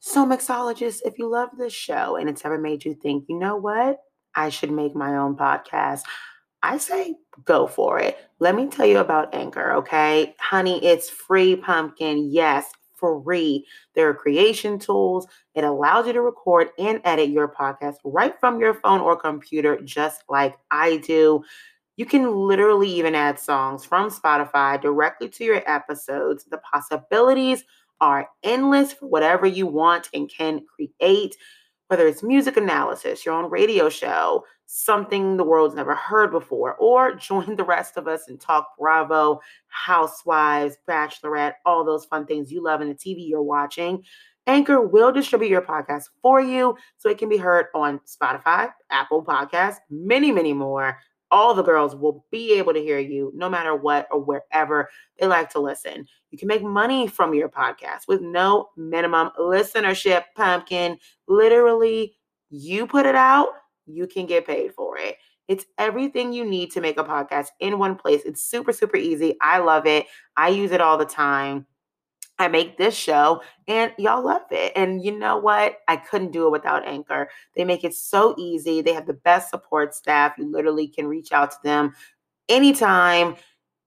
So, mixologists, if you love this show and it's ever made you think, you know what, I should make my own podcast, I say go for it. Let me tell you about Anchor, okay? Honey, it's free pumpkin. Yes, free. There are creation tools. It allows you to record and edit your podcast right from your phone or computer, just like I do. You can literally even add songs from Spotify directly to your episodes. The possibilities are endless for whatever you want and can create, whether it's music analysis, your own radio show, something the world's never heard before, or join the rest of us and talk Bravo, Housewives, Bachelorette, all those fun things you love in the TV you're watching. Anchor will distribute your podcast for you so it can be heard on Spotify, Apple Podcasts, many, many more all the girls will be able to hear you no matter what or wherever they like to listen. You can make money from your podcast with no minimum listenership, pumpkin. Literally, you put it out, you can get paid for it. It's everything you need to make a podcast in one place. It's super, super easy. I love it. I use it all the time. I make this show and y'all love it. And you know what? I couldn't do it without Anchor. They make it so easy. They have the best support staff. You literally can reach out to them anytime.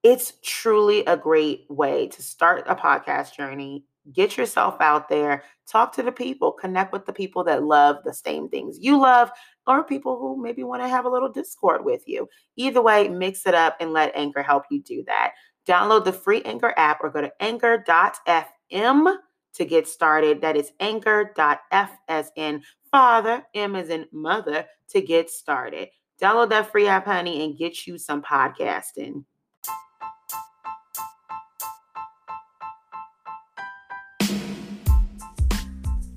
It's truly a great way to start a podcast journey. Get yourself out there, talk to the people, connect with the people that love the same things you love, or people who maybe want to have a little discord with you. Either way, mix it up and let Anchor help you do that. Download the free Anchor app or go to anchor.fm to get started. That is anchor.f as in father, M as in mother to get started. Download that free app, honey, and get you some podcasting.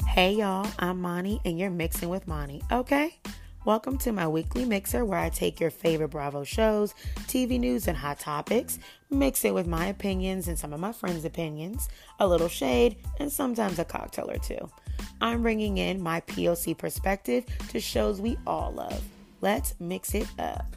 Hey y'all, I'm Mani and you're mixing with Mani, okay? Welcome to my weekly mixer where I take your favorite Bravo shows, TV news, and hot topics, mix it with my opinions and some of my friends' opinions, a little shade, and sometimes a cocktail or two. I'm bringing in my POC perspective to shows we all love. Let's mix it up.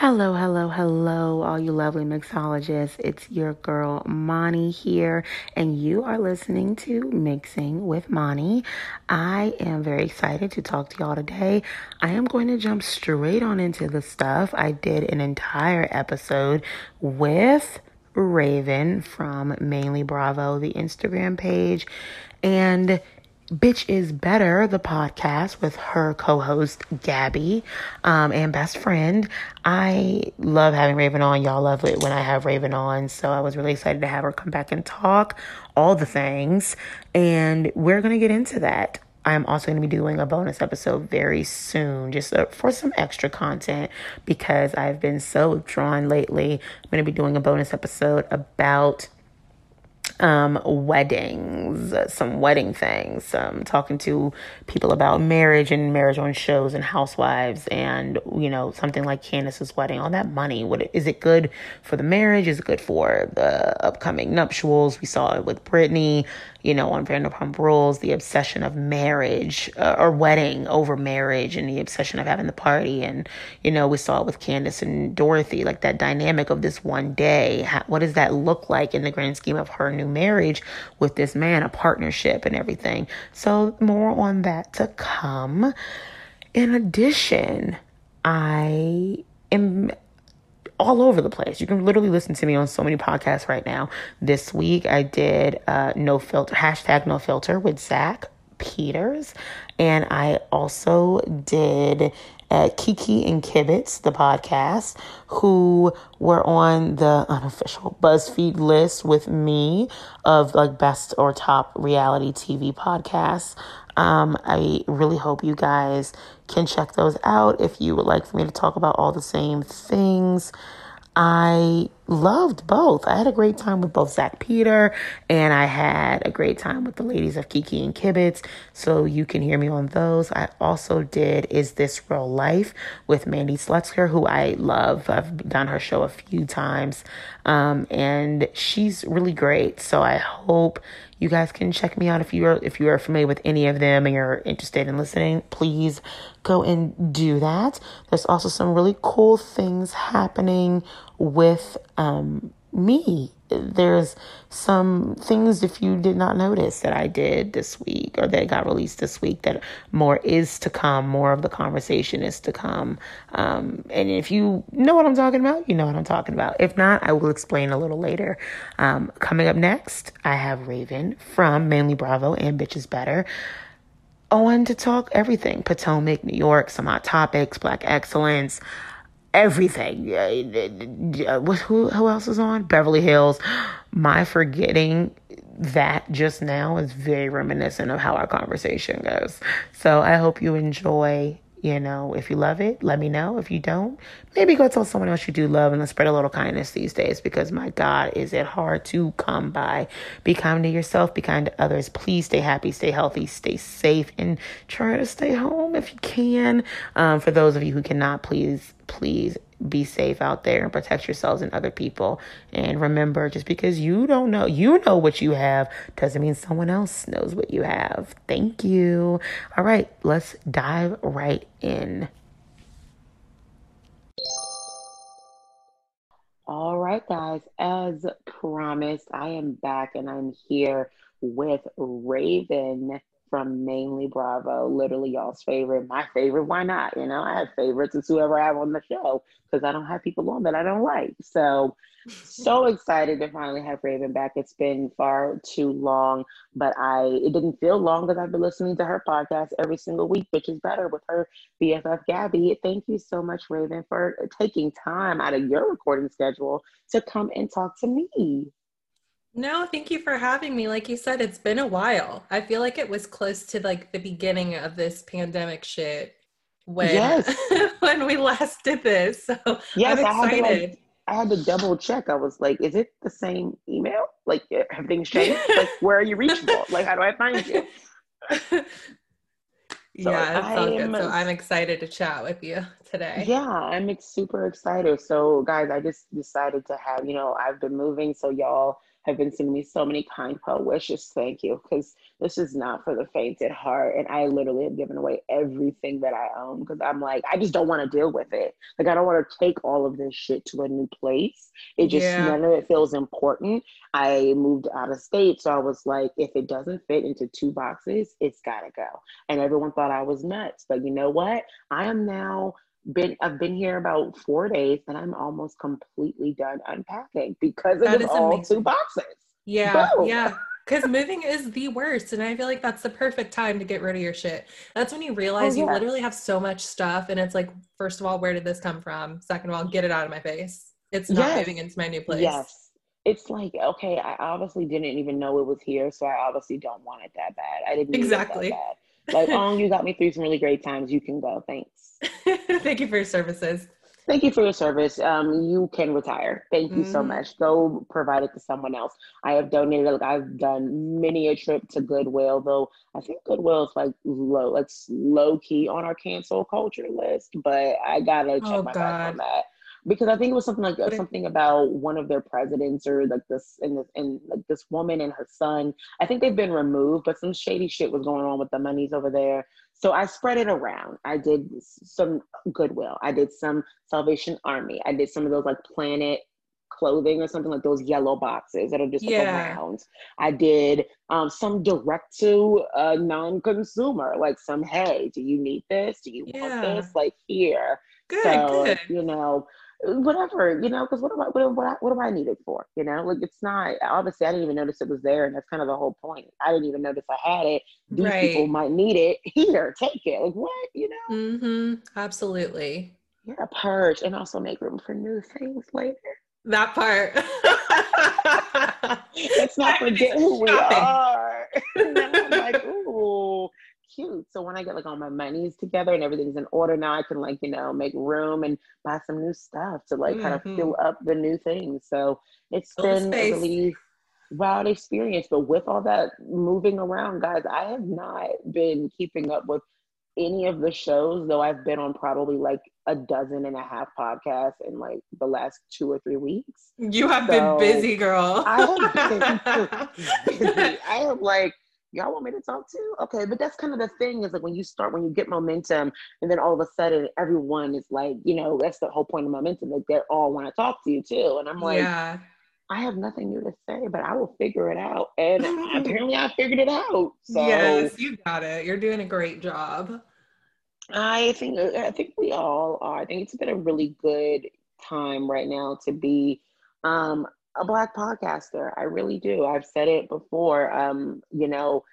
Hello, hello, hello, all you lovely mixologists. It's your girl Mani here, and you are listening to Mixing with Mani. I am very excited to talk to y'all today. I am going to jump straight on into the stuff. I did an entire episode with Raven from Mainly Bravo, the Instagram page, and Bitch is Better, the podcast with her co host Gabby um, and best friend. I love having Raven on. Y'all love it when I have Raven on. So I was really excited to have her come back and talk all the things. And we're going to get into that. I'm also going to be doing a bonus episode very soon, just uh, for some extra content because I've been so drawn lately. I'm going to be doing a bonus episode about um, weddings, some wedding things, um, talking to people about marriage and marriage on shows and housewives and, you know, something like Candiace's wedding, all that money. What is it good for the marriage? Is it good for the upcoming nuptials? We saw it with Brittany you know, on Vanderpump Rules, the obsession of marriage uh, or wedding over marriage and the obsession of having the party. And, you know, we saw it with Candace and Dorothy, like that dynamic of this one day. How, what does that look like in the grand scheme of her new marriage with this man, a partnership and everything? So, more on that to come. In addition, I am all over the place. You can literally listen to me on so many podcasts right now. This week I did uh, no filter hashtag no filter with Zach Peters, and I also did uh, Kiki and Kibitz, the podcast, who were on the unofficial BuzzFeed list with me of like best or top reality TV podcasts. Um, I really hope you guys can check those out if you would like for me to talk about all the same things. I loved both. I had a great time with both Zach Peter and I had a great time with the ladies of Kiki and Kibitz. So you can hear me on those. I also did Is This Real Life with Mandy Slutzker, who I love. I've done her show a few times um, and she's really great. So I hope You guys can check me out if you are if you are familiar with any of them and you're interested in listening. Please go and do that. There's also some really cool things happening with um, me there's some things if you did not notice that I did this week or that got released this week that more is to come, more of the conversation is to come. Um, and if you know what I'm talking about, you know what I'm talking about. If not, I will explain a little later. Um, coming up next, I have Raven from Mainly Bravo and Bitch is Better on to talk everything Potomac, New York, some hot topics, black excellence everything. Uh, who, who else is on? Beverly Hills. My forgetting that just now is very reminiscent of how our conversation goes. So I hope you enjoy you know, if you love it, let me know. If you don't, maybe go tell someone else you do love and let's spread a little kindness these days because my God, is it hard to come by. Be kind to yourself, be kind to others. Please stay happy, stay healthy, stay safe, and try to stay home if you can. Um, for those of you who cannot, please, please be safe out there and protect yourselves and other people. And remember, just because you don't know, you know what you have, doesn't mean someone else knows what you have. Thank you. All right, let's dive right in. All right, guys, as promised, I am back and I'm here with Raven from mainly Bravo, literally y'all's favorite, my favorite. Why not? You know, I have favorites. It's whoever I have on the show because I don't have people on that I don't like. So, so excited to finally have Raven back. It's been far too long, but I it didn't feel long because I've been listening to her podcast every single week, which is better with her BFF Gabby. Thank you so much, Raven, for taking time out of your recording schedule to come and talk to me. No, thank you for having me. Like you said, it's been a while. I feel like it was close to like the beginning of this pandemic shit when yes. when we last did this. So yes, I'm excited. I had, to, like, I had to double check. I was like, is it the same email? Like eh, have things changed? like where are you reachable? Like how do I find you? So yeah, it's all good. So I'm excited to chat with you today. Yeah, I'm super excited. So, guys, I just decided to have, you know, I've been moving. So, y'all, have been sending me so many kind well wishes. Thank you, because this is not for the faint at heart. And I literally have given away everything that I own because I'm like, I just don't want to deal with it. Like, I don't want to take all of this shit to a new place. It just, yeah. none of it feels important. I moved out of state. So I was like, if it doesn't fit into two boxes, it's got to go. And everyone thought I was nuts. But you know what? I am now been I've been here about four days and I'm almost completely done unpacking because it was all amazing. two boxes. Yeah, Boom. yeah. Because moving is the worst, and I feel like that's the perfect time to get rid of your shit. That's when you oh, realize oh, yeah. you literally have so much stuff, and it's like, first of all, where did this come from? Second of all, get it out of my face. It's not yes. moving into my new place. Yes, it's like okay, I obviously didn't even know it was here, so I obviously don't want it that bad. I didn't exactly. Like, oh, you got me through some really great times. You can go. Thanks. Thank you for your services. Thank you for your service. Um, you can retire. Thank you mm-hmm. so much. Go provide it to someone else. I have donated. Like I've done many a trip to Goodwill, though. I think Goodwill is like low, like low key on our cancel culture list. But I gotta check oh, my back on that because I think it was something like something about one of their presidents or like this and this and like this woman and her son. I think they've been removed, but some shady shit was going on with the monies over there. So I spread it around. I did some Goodwill. I did some Salvation Army. I did some of those like Planet clothing or something like those yellow boxes that are just yeah. like around. I did um, some direct to a non-consumer, like some, hey, do you need this? Do you yeah. want this? Like here. Good, so, good. you know, whatever, you know, because what am I, what, what, what do I need it for? You know, like it's not, obviously I didn't even notice it was there. And that's kind of the whole point. I didn't even notice I had it. These right. people might need it. Here, take it. Like what, you know? Mm-hmm. Absolutely. Yeah, purge and also make room for new things later. That part. Let's not forget who we are. Ooh, cute. So when I get like all my monies together and everything's in order now, I can like, you know, make room and buy some new stuff to like mm-hmm. kind of fill up the new things. So it's Fill been a really wild experience. But with all that moving around, guys, I have not been keeping up with any of the shows, though I've been on probably like a dozen and a half podcasts in like the last two or three weeks. You have so been busy, girl. I have been busy. I have like y'all want me to talk to? Okay, but that's kind of the thing is like when you start, when you get momentum, and then all of a sudden everyone is like, you know, that's the whole point of momentum. Like they all want to talk to you too, and I'm like, yeah. I have nothing new to say, but I will figure it out. And apparently, I figured it out. So yes, you got it. You're doing a great job. I think I think we all are. I think it's been a really good time right now to be um, a black podcaster. I really do. I've said it before. Um, you know,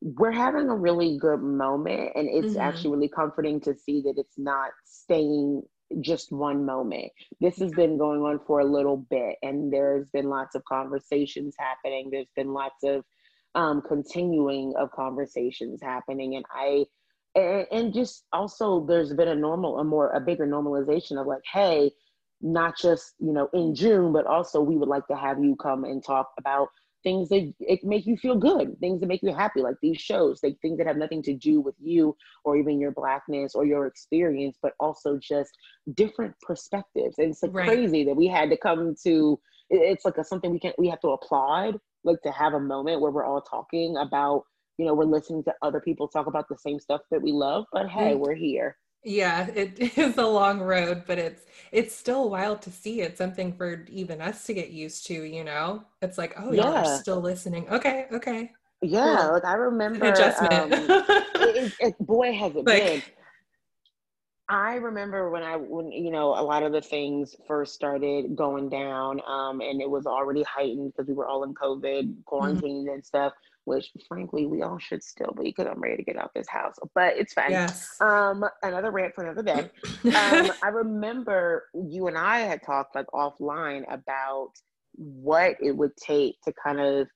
we're having a really good moment, and it's mm-hmm. actually really comforting to see that it's not staying just one moment. This has been going on for a little bit, and there's been lots of conversations happening. There's been lots of um, continuing of conversations happening, and I and, and just also there's been a normal, a more a bigger normalization of like, hey, not just you know in June, but also we would like to have you come and talk about things that it make you feel good, things that make you happy, like these shows, like things that have nothing to do with you or even your blackness or your experience, but also just different perspectives. And it's like right. crazy that we had to come to. It's like a, something we can we have to applaud, like to have a moment where we're all talking about. You know, we're listening to other people talk about the same stuff that we love, but hey, mm. we're here yeah it is a long road but it's it's still wild to see it's something for even us to get used to you know? It's like oh yeah you're still listening. Okay okay. Yeah cool. like i remember adjustment. um, it, it, boy has it like, been. I remember when I when you know a lot of the things first started going down, um, and it was already heightened because we were all in COVID quarantine mm-hmm. and stuff which frankly we all should still be because I'm ready to get out this house. But it's fine. Yes. Um, another rant for another day. um, I remember you and I had talked like offline about what it would take to kind of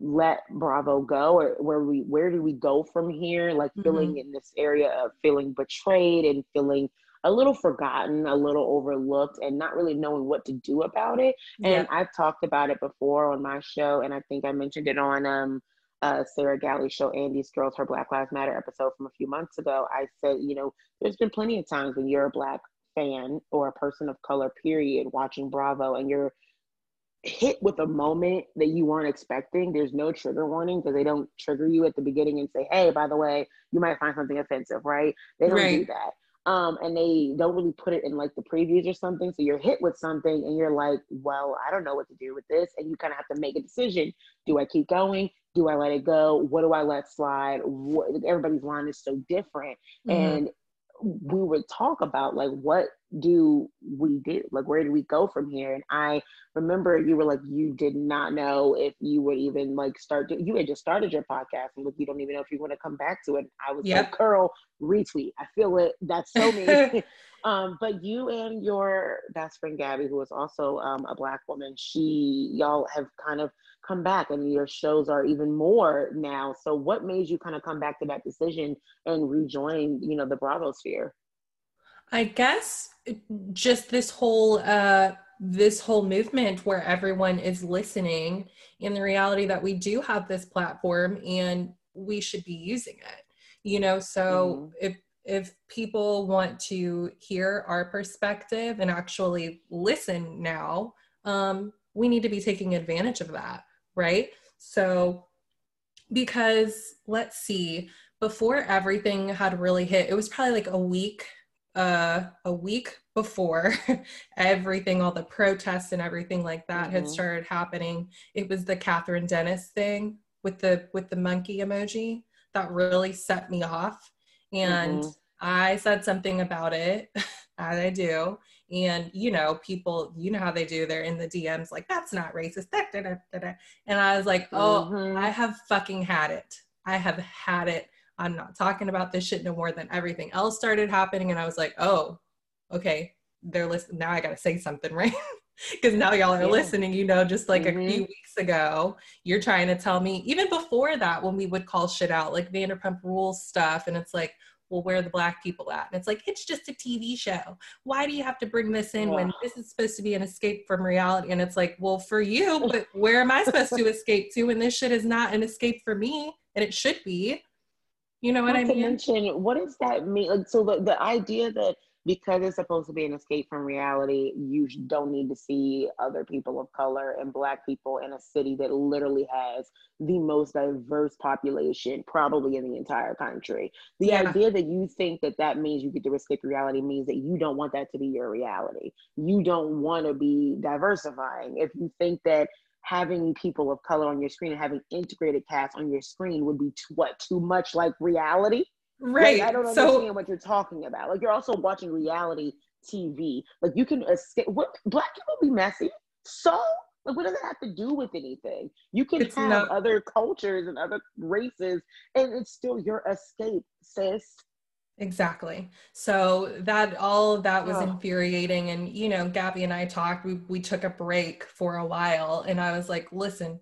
let Bravo go or where we where do we go from here? Like mm-hmm. feeling in this area of feeling betrayed and feeling a little forgotten, a little overlooked, and not really knowing what to do about it. And I've talked about it before on my show, and I think I mentioned it on um, uh, Sarah Galley's show, Andy's Girls, her Black Lives Matter episode from a few months ago. I said, you know, there's been plenty of times when you're a Black fan or a person of color, period, watching Bravo, and you're hit with a moment that you weren't expecting. There's no trigger warning because they don't trigger you at the beginning and say, hey, by the way, you might find something offensive, right? They don't right. do that um, and they don't really put it in like the previews or something. So you're hit with something and you're like, well, I don't know what to do with this. And you kind of have to make a decision. Do I keep going? Do I let it go? What do I let slide? What, everybody's line is so different. Mm-hmm. And we would talk about like what do we do? Like where do we go from here? And i remember you were like you did not know if you would even like start to, you had just started your podcast and like you don't even know if you want to come back to it. I was yep. like curl retweet. I feel it. That's so me. Um but you and your best friend gabby who is also um, a black woman she y'all have kind of come back and your shows are even more now. So what made you kind of come back to that decision and rejoin you know the bravo sphere i guess just this whole uh this whole movement where everyone is listening in the reality that we do have this platform and we should be using it you know so mm-hmm. if if people want to hear our perspective and actually listen now um, we need to be taking advantage of that right so because let's see before everything had really hit it was probably like a week uh, a week before everything, all the protests and everything like that mm-hmm. had started happening. It was the Kathryn Dennis thing with the with the monkey emoji that really set me off, and mm-hmm. I said something about it, as I do. And you know, people, you know how they do. They're in the DMs like, "That's not racist." Da, da, da, and I was like, "Oh, mm-hmm. I have fucking had it. I have had it." I'm not talking about this shit no more than everything else started happening. And I was like, oh, okay, they're listening. Now I got to say something, right? Because now y'all are yeah. listening, you know, just like mm-hmm. a few weeks ago, you're trying to tell me, even before that, when we would call shit out, like Vanderpump Rules stuff, and it's like, well, where are the black people at? And it's like, it's just a TV show. Why do you have to bring this in yeah. when this is supposed to be an escape from reality? And it's like, well, for you, but where am I supposed to escape to? And this shit is not an escape for me, and it should be. You know what Not I mean? mention, what does that mean? Like, so the, the idea that because it's supposed to be an escape from reality, you don't need to see other people of color and black people in a city that literally has the most diverse population probably in the entire country. The yeah. idea that you think that that means you get to escape reality means that you don't want that to be your reality. You don't want to be diversifying. If you think that having people of color on your screen and having integrated cast on your screen would be t- what too much like reality? Right like, i don't understand so, what you're talking about. Like you're also watching reality tv like you can escape what black people be messy. So like what does it have to do with anything? You can have not- other cultures and other races and it's still your escape sis Exactly. So that all of that was oh. infuriating. And, you know, Gabby and I talked, we, we took a break for a while and I was like, listen,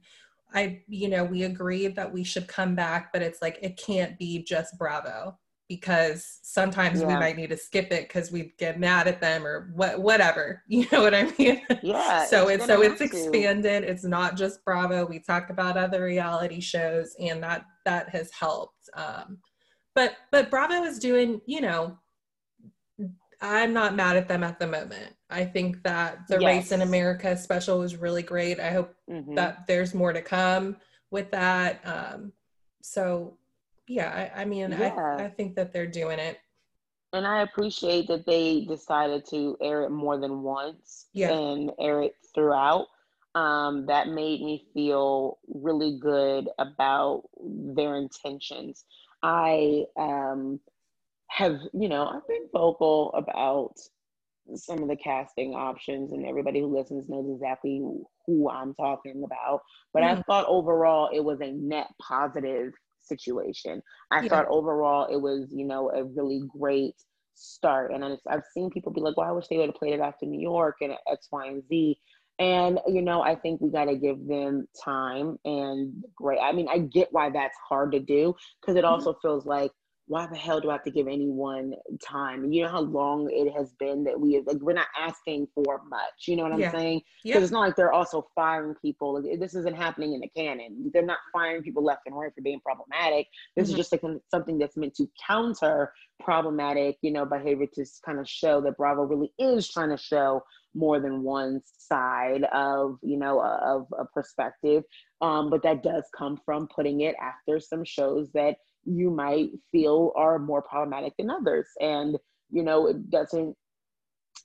I, you know, we agreed that we should come back, but it's like, it can't be just Bravo because sometimes yeah. we might need to skip it because we get mad at them or what, whatever, you know what I mean? Yeah. so it's, so it's expanded. To. It's not just Bravo. We talk about other reality shows and that, that has helped. Um, but but Bravo is doing, you know, I'm not mad at them at the moment. I think that the yes. Race in America special was really great. I hope mm-hmm. that there's more to come with that. Um, so, yeah, I, I mean, yeah. I, I think that they're doing it. And I appreciate that they decided to air it more than once yeah. and air it throughout. Um, that made me feel really good about their intentions. I um, have, you know, I've been vocal about some of the casting options, and everybody who listens knows exactly who I'm talking about. But mm-hmm. I thought overall it was a net positive situation. I yeah. thought overall it was, you know, a really great start. And I've seen people be like, well, I wish they would have played it after New York and X, Y, and Z. And, you know, I think we got to give them time and great. I mean, I get why that's hard to do because it mm-hmm. also mm-hmm. feels like, why the hell do I have to give anyone time? You know how long it has been that we like we're not asking for much. You know what I'm yeah. saying? Because yeah. it's not like they're also firing people. This isn't happening in the canon. They're not firing people left and right for being problematic. This mm-hmm. is just like something that's meant to counter problematic, you know, behavior to kind of show that Bravo really is trying to show more than one side of you know of a perspective um, but that does come from putting it after some shows that you might feel are more problematic than others. And you know it doesn't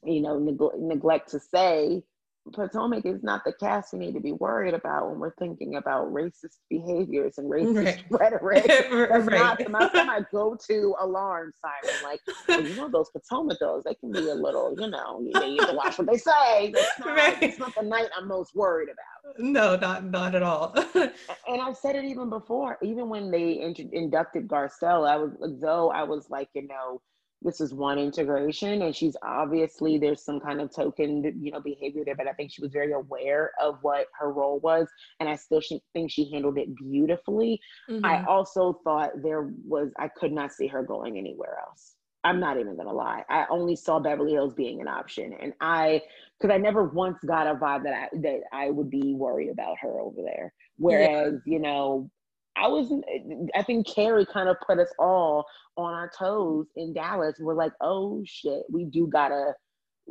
you know neg- neglect to say Potomac is not the cast we need to be worried about when we're thinking about racist behaviors and racist right. rhetoric. That's right. not, my go-to alarm siren. Like, well, you know, those Potomac girls, they can be a little, you know, you need to watch what they say. That's not, right. It's not the night I'm most worried about. No, not not at all. and I've said it even before. Even when they inducted Garcelle, I was though I was like, you know, this is one integration and she's obviously there's some kind of token you know behavior there but i think she was very aware of what her role was and i still think she handled it beautifully mm-hmm. i also thought there was i could not see her going anywhere else i'm not even gonna lie i only saw beverly hills being an option and i because i never once got a vibe that i that i would be worried about her over there whereas yeah. you know I was, I think Kary kind of put us all on our toes in Dallas. We're like, oh shit, we do gotta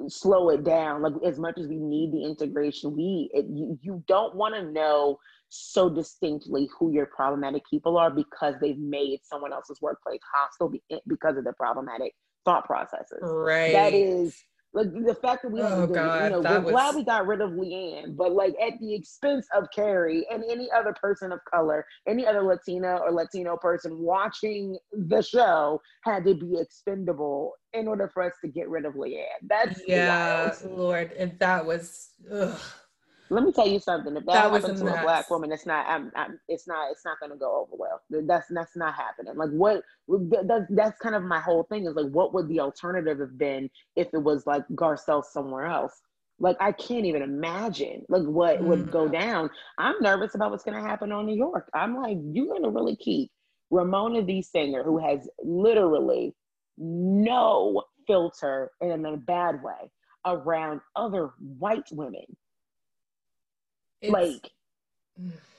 slow it down. Like as much as we need the integration, we it, you, you don't want to know so distinctly who your problematic people are because they've made someone else's workplace hostile because of their problematic thought processes. Right. That is like the fact that we, oh, God, you know, we're was... glad we got rid of LeeAnne, but like at the expense of Kary and any other person of color, any other Latina or Latino person watching the show had to be expendable in order for us to get rid of LeeAnne. That's yeah, wild. Lord, and that was. Ugh let me tell you something. If that, that happens to a black woman, it's not. I'm, I'm, it's not. It's not going to go over well. That's that's not happening. Like what? That's that's kind of my whole thing. Is like, what would the alternative have been if it was like Garcelle somewhere else? Like I can't even imagine like what mm. would go mm. down. I'm nervous about what's going to happen on New York. I'm like, you're going to really keep Ramona the singer, who has literally no filter in a bad way around other white women it's, like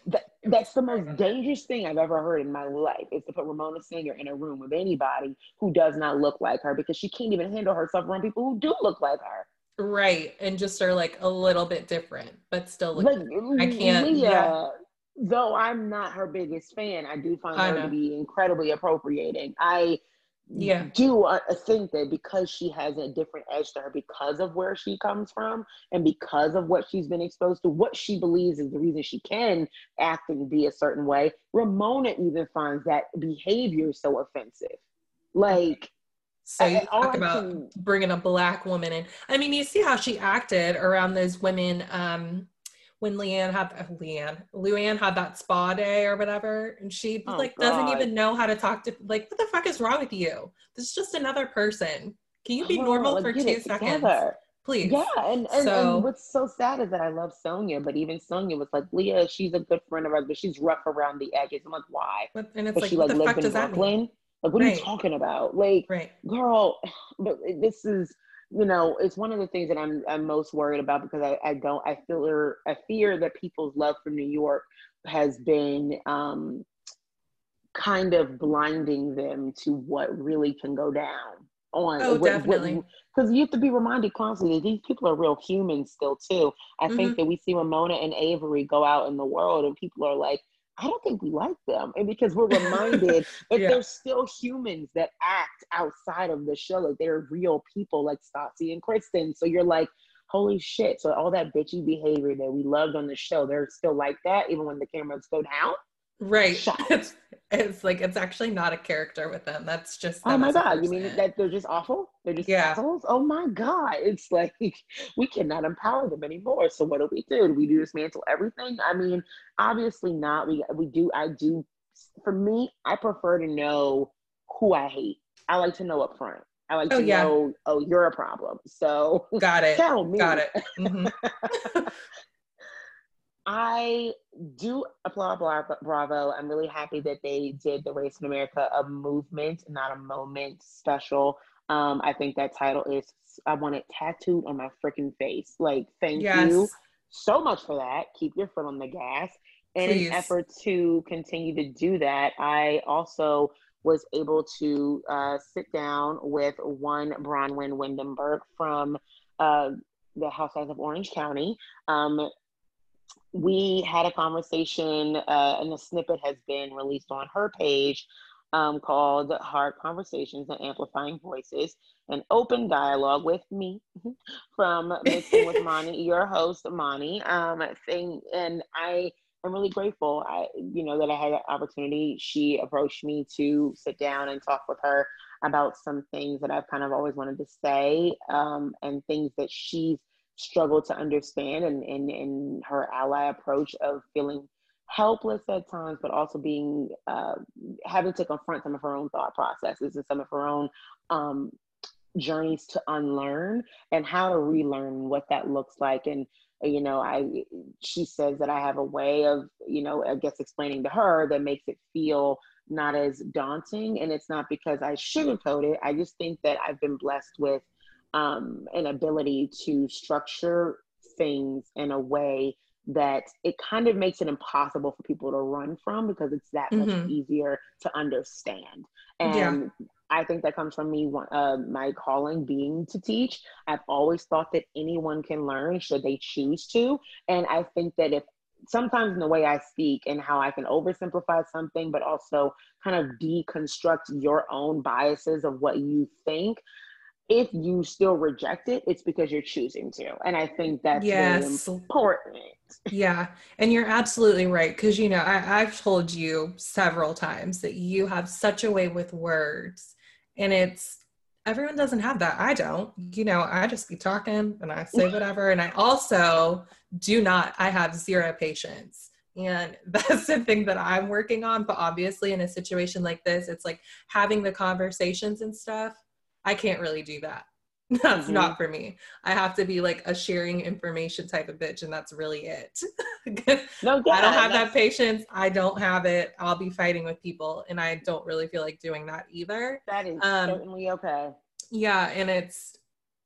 that that's the most dangerous thing I've ever heard in my life is to put Ramona Singer in a room with anybody who does not look like her because she can't even handle herself around people who do look like her. Right. And just are like a little bit different, but still look like, I can't Leah, yeah. though I'm not her biggest fan, I do find I her know. to be incredibly appropriating. I yeah. do uh, think that because she has a different edge to her because of where she comes from and because of what she's been exposed to what she believes is the reason she can act and be a certain way ramona even finds that behavior so offensive. Like so you talk about can, bringing a black woman in. I mean you see how she acted around those women um when Leanne had uh, Leanne Luann had that spa day or whatever, and she oh, like God. doesn't even know how to talk to like what the fuck is wrong with you? This is just another person. Can you be oh, normal for two seconds? Please. Yeah, and, and, so, and what's so sad is that I love Sonja, but even Sonja was like, Leah, she's a good friend of ours, but she's rough around the edges. I'm like, why? But, and it's like, she like lived in Brooklyn. Like, what right. are you talking about? Like, right. girl, but this is you know, it's one of the things that I'm I'm most worried about because I, I don't I feel I fear that people's love for New York has been um, kind of blinding them to what really can go down on. Oh, what, definitely. Because you have to be reminded constantly these people are real humans still too. I mm-hmm. think that we see Ramona and Avery go out in the world and people are like, I don't think we like them. And because we're reminded that yeah. there's still humans that act outside of the show, like they're real people like Stassi and Kristen. So you're like, holy shit. So all that bitchy behavior that we loved on the show, they're still like that, even when the cameras go down. Right. It's, it's like it's actually not a character with them. That's just oh my god. You mean that they're just awful? They're just yeah. assholes. Oh my god. It's like we cannot empower them anymore. So what do we do? Do we do dismantle everything? I mean, obviously not. We we do. I do. For me, I prefer to know who I hate. I like to know up front. I like oh, to yeah. know, oh, you're a problem. So got it. Tell me. Got it. Mm-hmm. I do applaud Bravo. I'm really happy that they did the Race in America a movement, not a moment special. Um, I think that title is, I want it tattooed on my freaking face. Like, thank yes. you so much for that. Keep your foot on the gas. In Please. an effort to continue to do that, I also was able to uh, sit down with one Braunwyn Windham-Burke from uh, the Housewives of Orange County. Um, we had a conversation, uh, and the snippet has been released on her page um, called Hard Conversations and Amplifying Voices, an open dialogue with me from Mixing with Mani, your host, Mani. Um, thing, and I am really grateful, I, you know, that I had an opportunity. She approached me to sit down and talk with her about some things that I've kind of always wanted to say um, and things that she's struggle to understand and in, in her ally approach of feeling helpless at times, but also being uh, having to confront some of her own thought processes and some of her own um, journeys to unlearn and how to relearn what that looks like. And you know, I she says that I have a way of you know I guess explaining to her that makes it feel not as daunting. And it's not because I sugarcoat it. I just think that I've been blessed with um, an ability to structure things in a way that it kind of makes it impossible for people to run from because it's that mm-hmm. much easier to understand. And yeah. I think that comes from me, uh, my calling being to teach. I've always thought that anyone can learn should they choose to. And I think that if sometimes in the way I speak and how I can oversimplify something, but also kind of deconstruct your own biases of what you think, if you still reject it, it's because you're choosing to. And I think that's yes. really important. yeah. And you're absolutely right. Cause you know, I, I've told you several times that you have such a way with words. And it's everyone doesn't have that. I don't. You know, I just be talking and I say whatever. and I also do not, I have zero patience. And that's the thing that I'm working on. But obviously, in a situation like this, it's like having the conversations and stuff I can't really do that. That's mm-hmm. not for me. I have to be like a sharing information type of bitch, and that's really it. no, yeah, I don't have that patience. I don't have it. I'll be fighting with people, and I don't really feel like doing that either. That is um, certainly okay. Yeah, and it's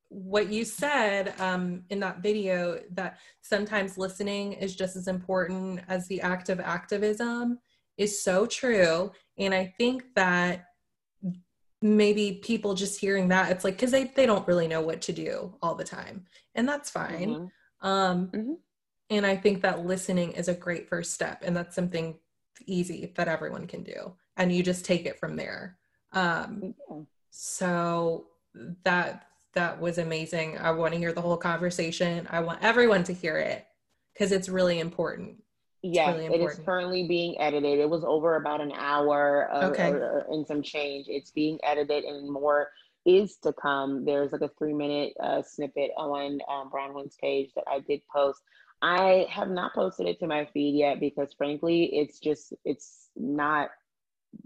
what you said um, in that video that sometimes listening is just as important as the act of activism is so true. And I think that maybe people just hearing that, it's like, because they, they don't really know what to do all the time. And that's fine. Mm-hmm. Um, mm-hmm. And I think that listening is a great first step. And that's something easy that everyone can do. And you just take it from there. Um, yeah. So that that was amazing. I want to hear the whole conversation. I want everyone to hear it because it's really important. Yes, really it is currently being edited. It was over about an hour uh, okay. or, and some change. It's being edited and more is to come. There's like a three minute uh, snippet on um, Braunwyn's page that I did post. I have not posted it to my feed yet because frankly, it's just, it's not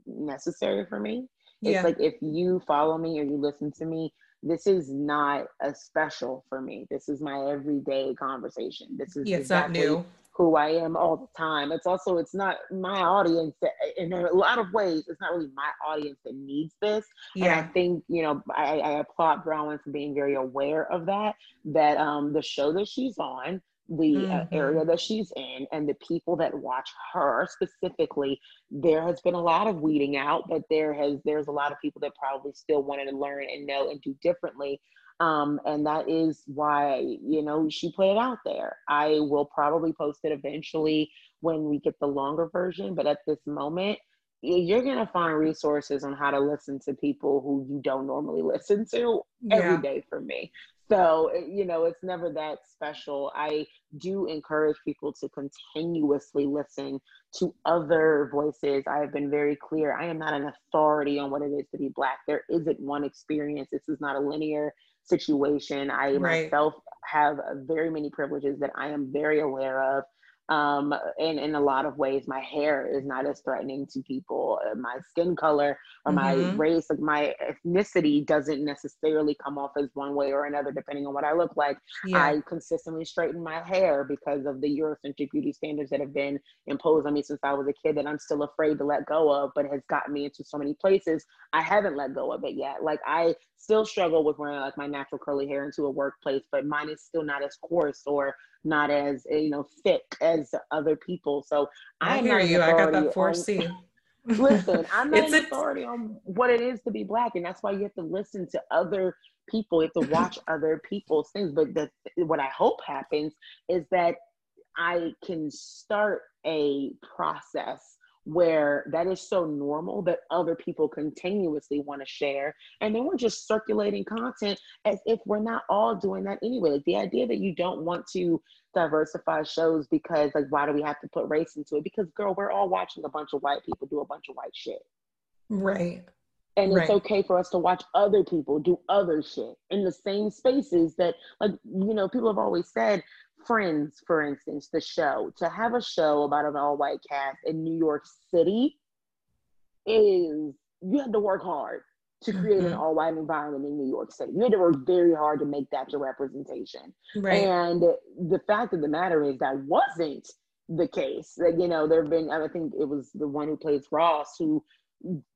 necessary for me. It's yeah. like if you follow me or you listen to me, this is not a special for me. This is my everyday conversation. This is yeah, it's exactly not new. Who I am all the time. It's also it's not my audience that, in a lot of ways. It's not really my audience that needs this. Yeah. And I think you know I, I applaud Braunwyn for being very aware of that. That um the show that she's on the uh, mm-hmm. uh, area that she's in and the people that watch her specifically there has been a lot of weeding out but there has there's a lot of people that probably still wanted to learn and know and do differently um, and that is why you know she put it out there i will probably post it eventually when we get the longer version but at this moment you're going to find resources on how to listen to people who you don't normally listen to yeah. every day for me so, you know, it's never that special. I do encourage people to continuously listen to other voices. I have been very clear. I am not an authority on what it is to be Black. There isn't one experience. This is not a linear situation. I right. myself have very many privileges that I am very aware of um, and in a lot of ways, my hair is not as threatening to people. Uh, my skin color or my mm-hmm. race, like my ethnicity, doesn't necessarily come off as one way or another, depending on what I look like. Yeah. I consistently straighten my hair because of the Eurocentric beauty standards that have been imposed on me since I was a kid that I'm still afraid to let go of, but has gotten me into so many places. I haven't let go of it yet. Like I still struggle with wearing like my natural curly hair into a workplace, but mine is still not as coarse or not as eh, you know thick as other people. So I, I hear you. I got that four C. listen, I'm not it's an authority on what it is to be black, and that's why you have to listen to other people. You have to watch other people's things. But the, what I hope happens is that I can start a process where that is so normal that other people continuously want to share. And then we're just circulating content as if we're not all doing that anyway. Like the idea that you don't want to diversify shows because, like, why do we have to put race into it? Because, girl, we're all watching a bunch of white people do a bunch of white shit. Right. And it's right. okay for us to watch other people do other shit in the same spaces that, like, you know, people have always said Friends, for instance, the show, to have a show about an all white cast in New York City is you had to work hard to create mm-hmm. an all white environment in New York City. You had to work very hard to make that your representation. Right. And the fact of the matter is that wasn't the case. That you know, there have been I think it was the one who plays Ross who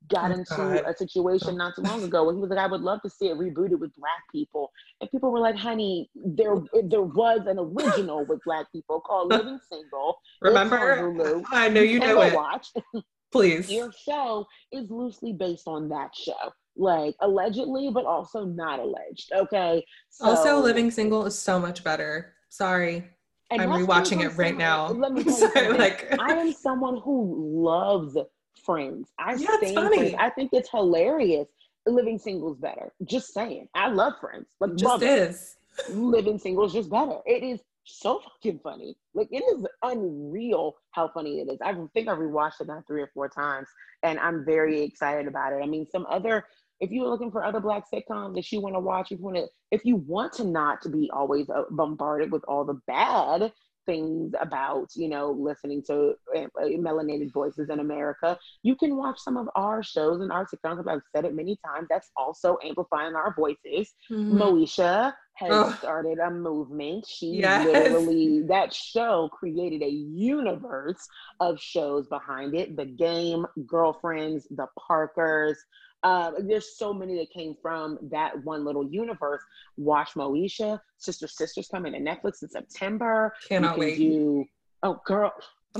got oh, into God. a situation not too long ago where he was like, I would love to see it rebooted with black people. And people were like, honey, there there was an original with black people called Living Single. Remember? I know you know it. Watch. Please. Your show is loosely based on that show. Like allegedly, but also not alleged. Okay. So, also, Living Single is so much better. Sorry. I'm rewatching it right now. Let me tell you, like I am someone who loves Friends. I yeah, it's funny. Friends. I think it's hilarious. Living Singles better. Just saying. I love Friends. Like just love is. It. Living Singles just better. It is so fucking funny. Like it is unreal how funny it is. I think I've rewatched it now three or four times, and I'm very excited about it. I mean, some other. If you're looking for other black sitcoms that you want to watch, if you want to, if you want to not to be always uh, bombarded with all the bad, things about, you know, listening to uh, melanated voices in America, you can watch some of our shows and our sitcoms. I've said it many times. That's also amplifying our voices. Mm-hmm. Moesha has oh. started a movement. She yes. literally, that show created a universe of shows behind it. The Game, Girlfriends, The Parkers, Uh, there's so many that came from that one little universe. Watch Moesha, Sister Sisters coming to Netflix in September. Cannot wait. Do, oh, girl.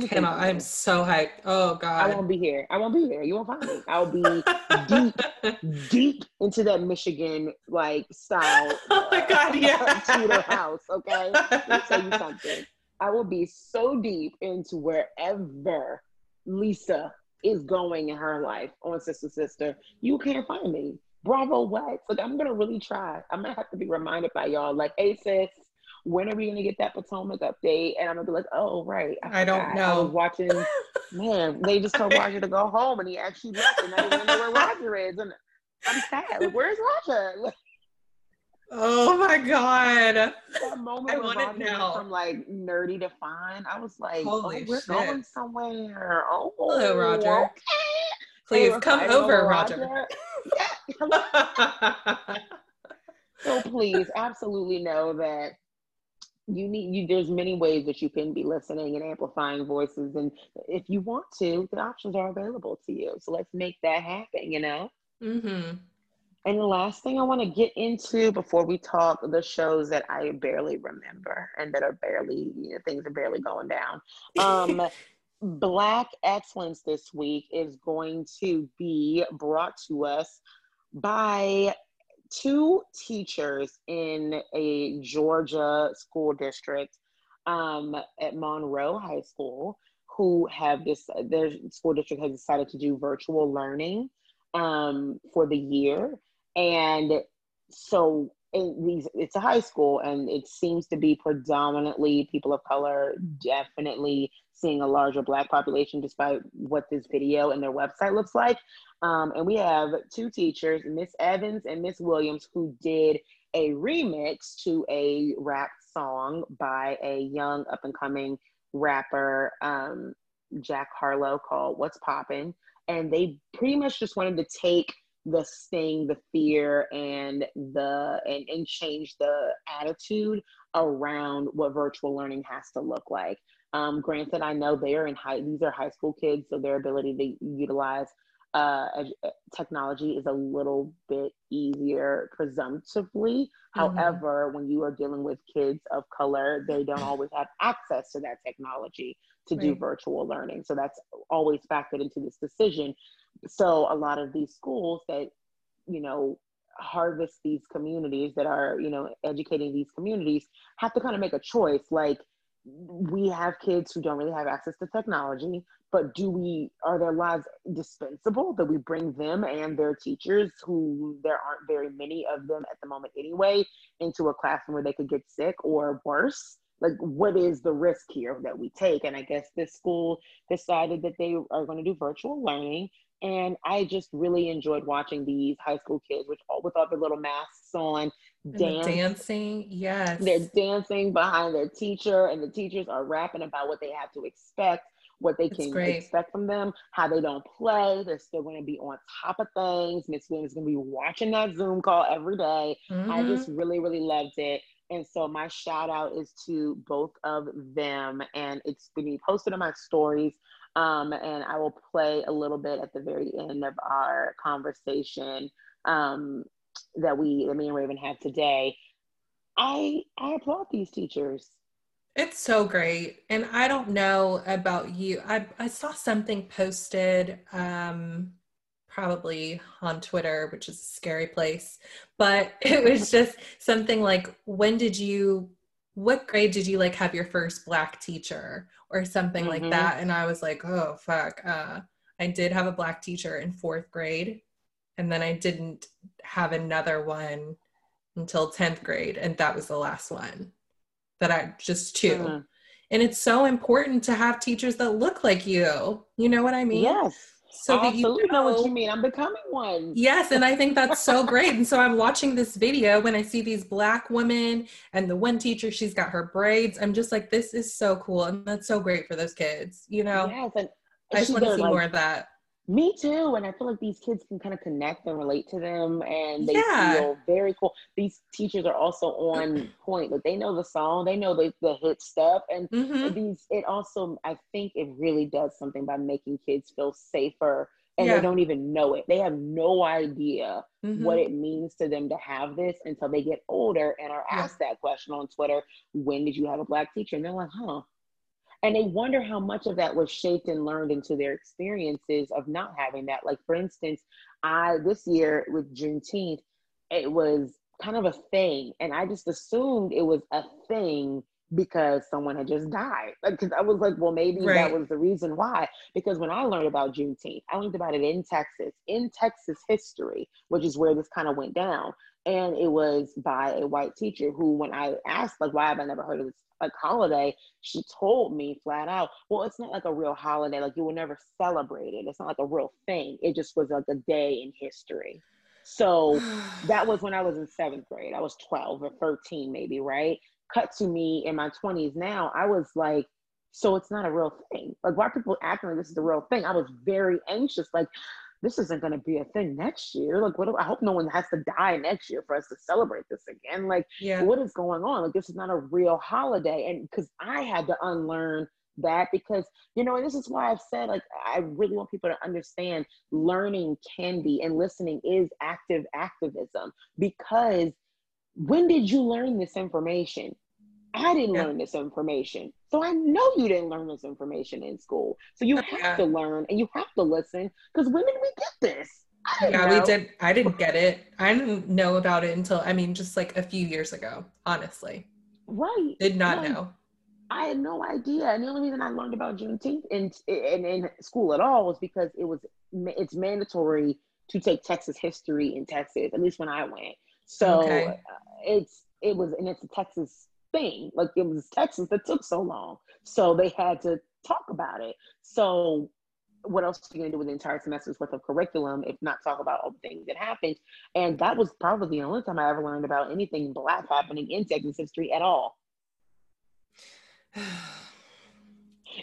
Cannot, I'm so hyped. Oh God. I won't be here. I won't be here. You won't find me. I'll be deep, deep into that Michigan like style. Oh my God, yeah. Tudor house. Okay. Let me tell you something. I will be so deep into wherever Lisa is going in her life on Sister Sister. You can't find me. Bravo what? Like I'm gonna really try. I'm gonna have to be reminded by y'all, like, hey sis, when are we gonna get that Potomac update? And I'm gonna be like, oh right. I, I don't know. I was watching man, they just told Roger to go home and he actually left and I didn't know where Roger is. And I'm sad. Like, where's Roger? Like, oh my god. That moment I went from like nerdy to fine, I was like, Holy oh, we're shit. going somewhere. Oh hello, Roger. Okay. Please come over, Roger. Roger. So please absolutely know that you need you there's many ways that you can be listening and amplifying voices and if you want to the options are available to you so let's make that happen you know mm-hmm. And the last thing i want to get into before we talk the shows that i barely remember and that are barely you know things are barely going down um black excellence this week is going to be brought to us by two teachers in a Georgia school district um, at Monroe High School who have this, their school district has decided to do virtual learning um, for the year. And so these, it's a high school and it seems to be predominantly people of color, definitely seeing a larger black population despite what this video and their website looks like. Um, and we have two teachers, Miss Evans and Miss Williams, who did a remix to a rap song by a young up and coming rapper, um, Jack Harlow, called What's Poppin'. And they pretty much just wanted to take the sting, the fear, and the and, and change the attitude around what virtual learning has to look like. Um, granted, I know they are in high; these are high school kids, so their ability to utilize uh, technology is a little bit easier presumptively. Mm-hmm. However, when you are dealing with kids of color, they don't always have access to that technology to right. do virtual learning. So that's always factored into this decision. So a lot of these schools that, you know, harvest these communities that are, you know, educating these communities have to kind of make a choice. Like, we have kids who don't really have access to technology but do we are their lives dispensable that we bring them and their teachers who there aren't very many of them at the moment anyway into a classroom where they could get sick or worse? Like what is the risk here that we take? And i guess this school decided that they are going to do virtual learning and i just really enjoyed watching these high school kids with all with all their little masks on dance. dancing yes they're dancing behind their teacher and the teachers are rapping about what they have to expect what they can expect from them, how they don't play. They're still going to be on top of things. Miss Williams is going to be watching that Zoom call every day. Mm-hmm. I just really, really loved it. And so my shout out is to both of them, and it's been posted on my stories. Um, and I will play a little bit at the very end of our conversation um, that we, that me and Raven have today. I I applaud these teachers. It's so great. And I don't know about you. I, I saw something posted um, probably on Twitter, which is a scary place, but it was just something like, when did you, what grade did you like have your first black teacher or something mm-hmm. like that? And I was like, oh, fuck. Uh, I did have a black teacher in fourth grade. And then I didn't have another one until 10th grade. And that was the last one that I just 2 mm-hmm. And it's so important to have teachers that look like you. You know what I mean? Yes. So I absolutely you know, know, what you mean. I'm becoming one. Yes, and I think that's so great. And so I'm watching this video when I see these black women and the one teacher, she's got her braids. I'm just like, this is so cool, and that's so great for those kids. You know? Yes, and I just want to see like, more of that. Me too. And I feel like these kids can kind of connect and relate to them and they yeah. feel very cool. These teachers are also on point. Like they know the song, they know the, the hit stuff. And mm-hmm. these it also I think it really does something by making kids feel safer and yeah. they don't even know it. They have no idea mm-hmm. what it means to them to have this until they get older and are asked yeah. that question on Twitter when did you have a black teacher? And they're like, huh. And they wonder how much of that was shaped and learned into their experiences of not having that. Like, for instance, I this year with Juneteenth, it was kind of a thing. And I just assumed it was a thing because someone had just died. Because I was like, well, maybe right. that was the reason why. Because when I learned about Juneteenth, I learned about it in Texas, in Texas history, which is where this kind of went down. And it was by a white teacher who, when I asked, like, why have I never heard of this like holiday, she told me flat out, well, it's not like a real holiday. Like you will never celebrate it. It's not like a real thing. It just was like a day in history. So that was when I was in seventh grade. I was 12 or 13, maybe, right? Cut to me in my 20s now, I was like, so it's not a real thing. Like, why people acting like this is the real thing? I was very anxious. Like, this isn't going to be a thing next year. Like, what? Do, I hope no one has to die next year for us to celebrate this again. Like, yeah. what is going on? Like, this is not a real holiday. And because I had to unlearn that because you know and this is why i've said like i really want people to understand learning can be and listening is active activism because when did you learn this information? I didn't yeah. learn this information. So I know you didn't learn this information in school. So you oh, have yeah. to learn and you have to listen because when did we get this? Yeah, know. we did. I didn't get it. I didn't know about it until, I mean, just like a few years ago, honestly. Right. Did not right. know. I had no idea. And the only reason I learned about Juneteenth in, in, in school at all was because it was, it's mandatory to take Texas history in Texas, at least when I went. So okay. uh, it's it was and it's a Texas thing. Like it was Texas that took so long, so they had to talk about it. So what else are you gonna do with the entire semester's worth of curriculum if not talk about all the things that happened? And that was probably the only time I ever learned about anything black happening in Texas history at all.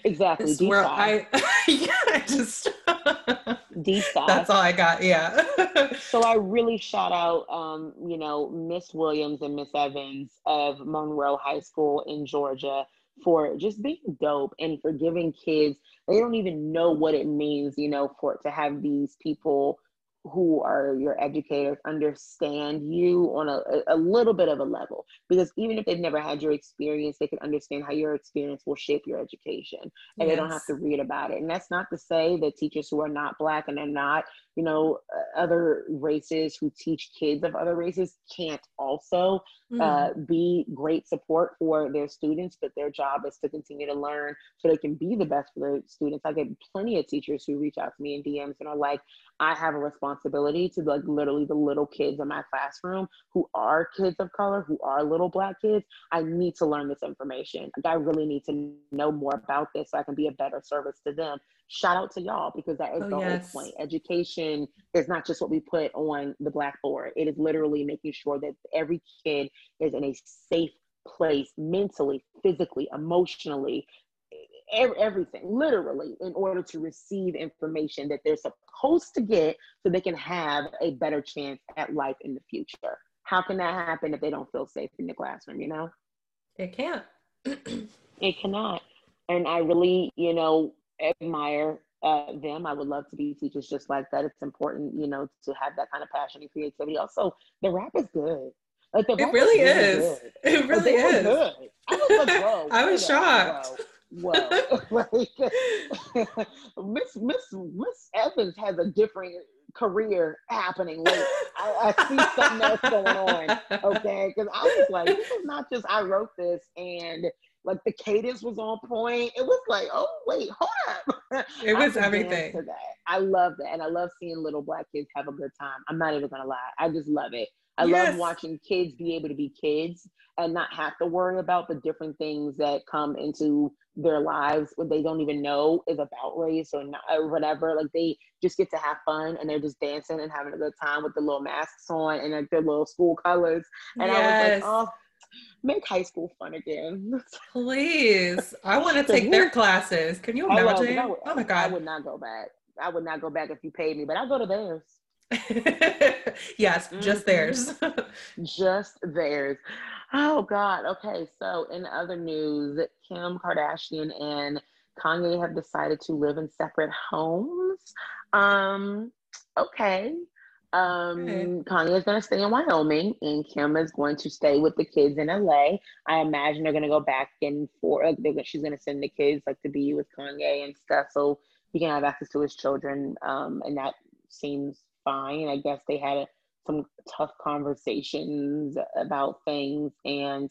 Exactly. This where I yeah, I just deep dive. That's all I got. Yeah. so I really shout out, um, you know, Miss Williams and Miss Evans of Monroe High School in Georgia for just being dope and for giving kids. They don't even know what it means, you know, for to have these people who are your educators understand you on a, a little bit of a level. Because even if they've never had your experience they can understand how your experience will shape your education. And yes. they don't have to read about it. And that's not to say that teachers who are not black and they're not you know other races who teach kids of other races can't also mm. uh, be great support for their students but their job is to continue to learn so they can be the best for their students. I get plenty of teachers who reach out to me in dms and are like i have a responsibility to like literally the little kids in my classroom who are kids of color who are little black kids. I need to learn this information. Like, i really need to know more about this so i can be a better service to them shout out to y'all because that is oh, the yes. whole point. Education is not just what we put on the blackboard. It is literally making sure that every kid is in a safe place mentally, physically, emotionally, everything, literally, in order to receive information that they're supposed to get so they can have a better chance at life in the future. How can that happen if they don't feel safe in the classroom, you know? It can't. it cannot. And I really, you know, admire uh, them. I would love to be teachers just like that. It's important, you know, to have that kind of passion and creativity. Also, the rap is good. Like the it really is. Good. It really like, is. Good. I was like, whoa. I was shocked. Whoa. whoa. like Miss Miss Miss Evans has a different career happening. Like, I, I see something else going on. Okay, because I was like, this is not just I wrote this and like the cadence was on point. It was like, oh wait, hold up. It was everything. To that. I love that, and I love seeing little black kids have a good time. I'm not even gonna lie, I just love it. I yes. love watching kids be able to be kids and not have to worry about the different things that come into their lives when they don't even know is about race or, not, or whatever. Like they just get to have fun and they're just dancing and having a good time with the little masks on and like their little school colors. And yes. I was like, oh, make high school fun again. Please. I want to take their classes. Can you imagine? Would, oh my God. I would not go back. I would not go back if you paid me, but I'll go to theirs. yes, just theirs. just theirs. Oh God. Okay. So in other news, Kim Kardashian and Kanye have decided to live in separate homes. Um, okay. Um, okay. Kanye is going to stay in Wyoming, and Kim is going to stay with the kids in LA. I imagine they're going to go back and forth. Like, she's going to send the kids like to be with Kanye and stuff, so he can have access to his children. Um, and that seems fine. I guess they had a, some tough conversations about things, and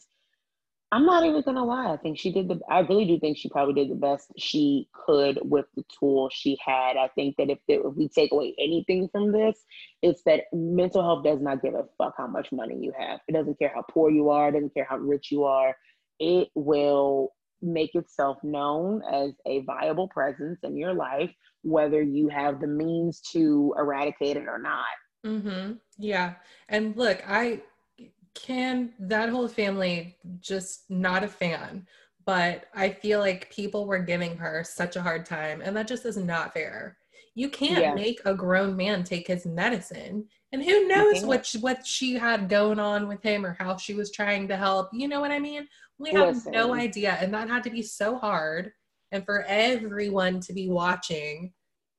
I'm not even gonna lie. I think she did the. I really do think she probably did the best she could with the tool she had. I think that if, if we take away anything from this, it's that mental health does not give a fuck how much money you have. It doesn't care how poor you are. It doesn't care how rich you are. It will make itself known as a viable presence in your life, whether you have the means to eradicate it or not. Mm-hmm. Yeah. And look, I can that whole family just not a fan. But i feel like people were giving her such a hard time and that just is not fair. You can't yes. make a grown man take his medicine and who knows what she, what she had going on with him or how she was trying to help. You know what i mean? We have Listen. no idea and that had to be so hard and for everyone to be watching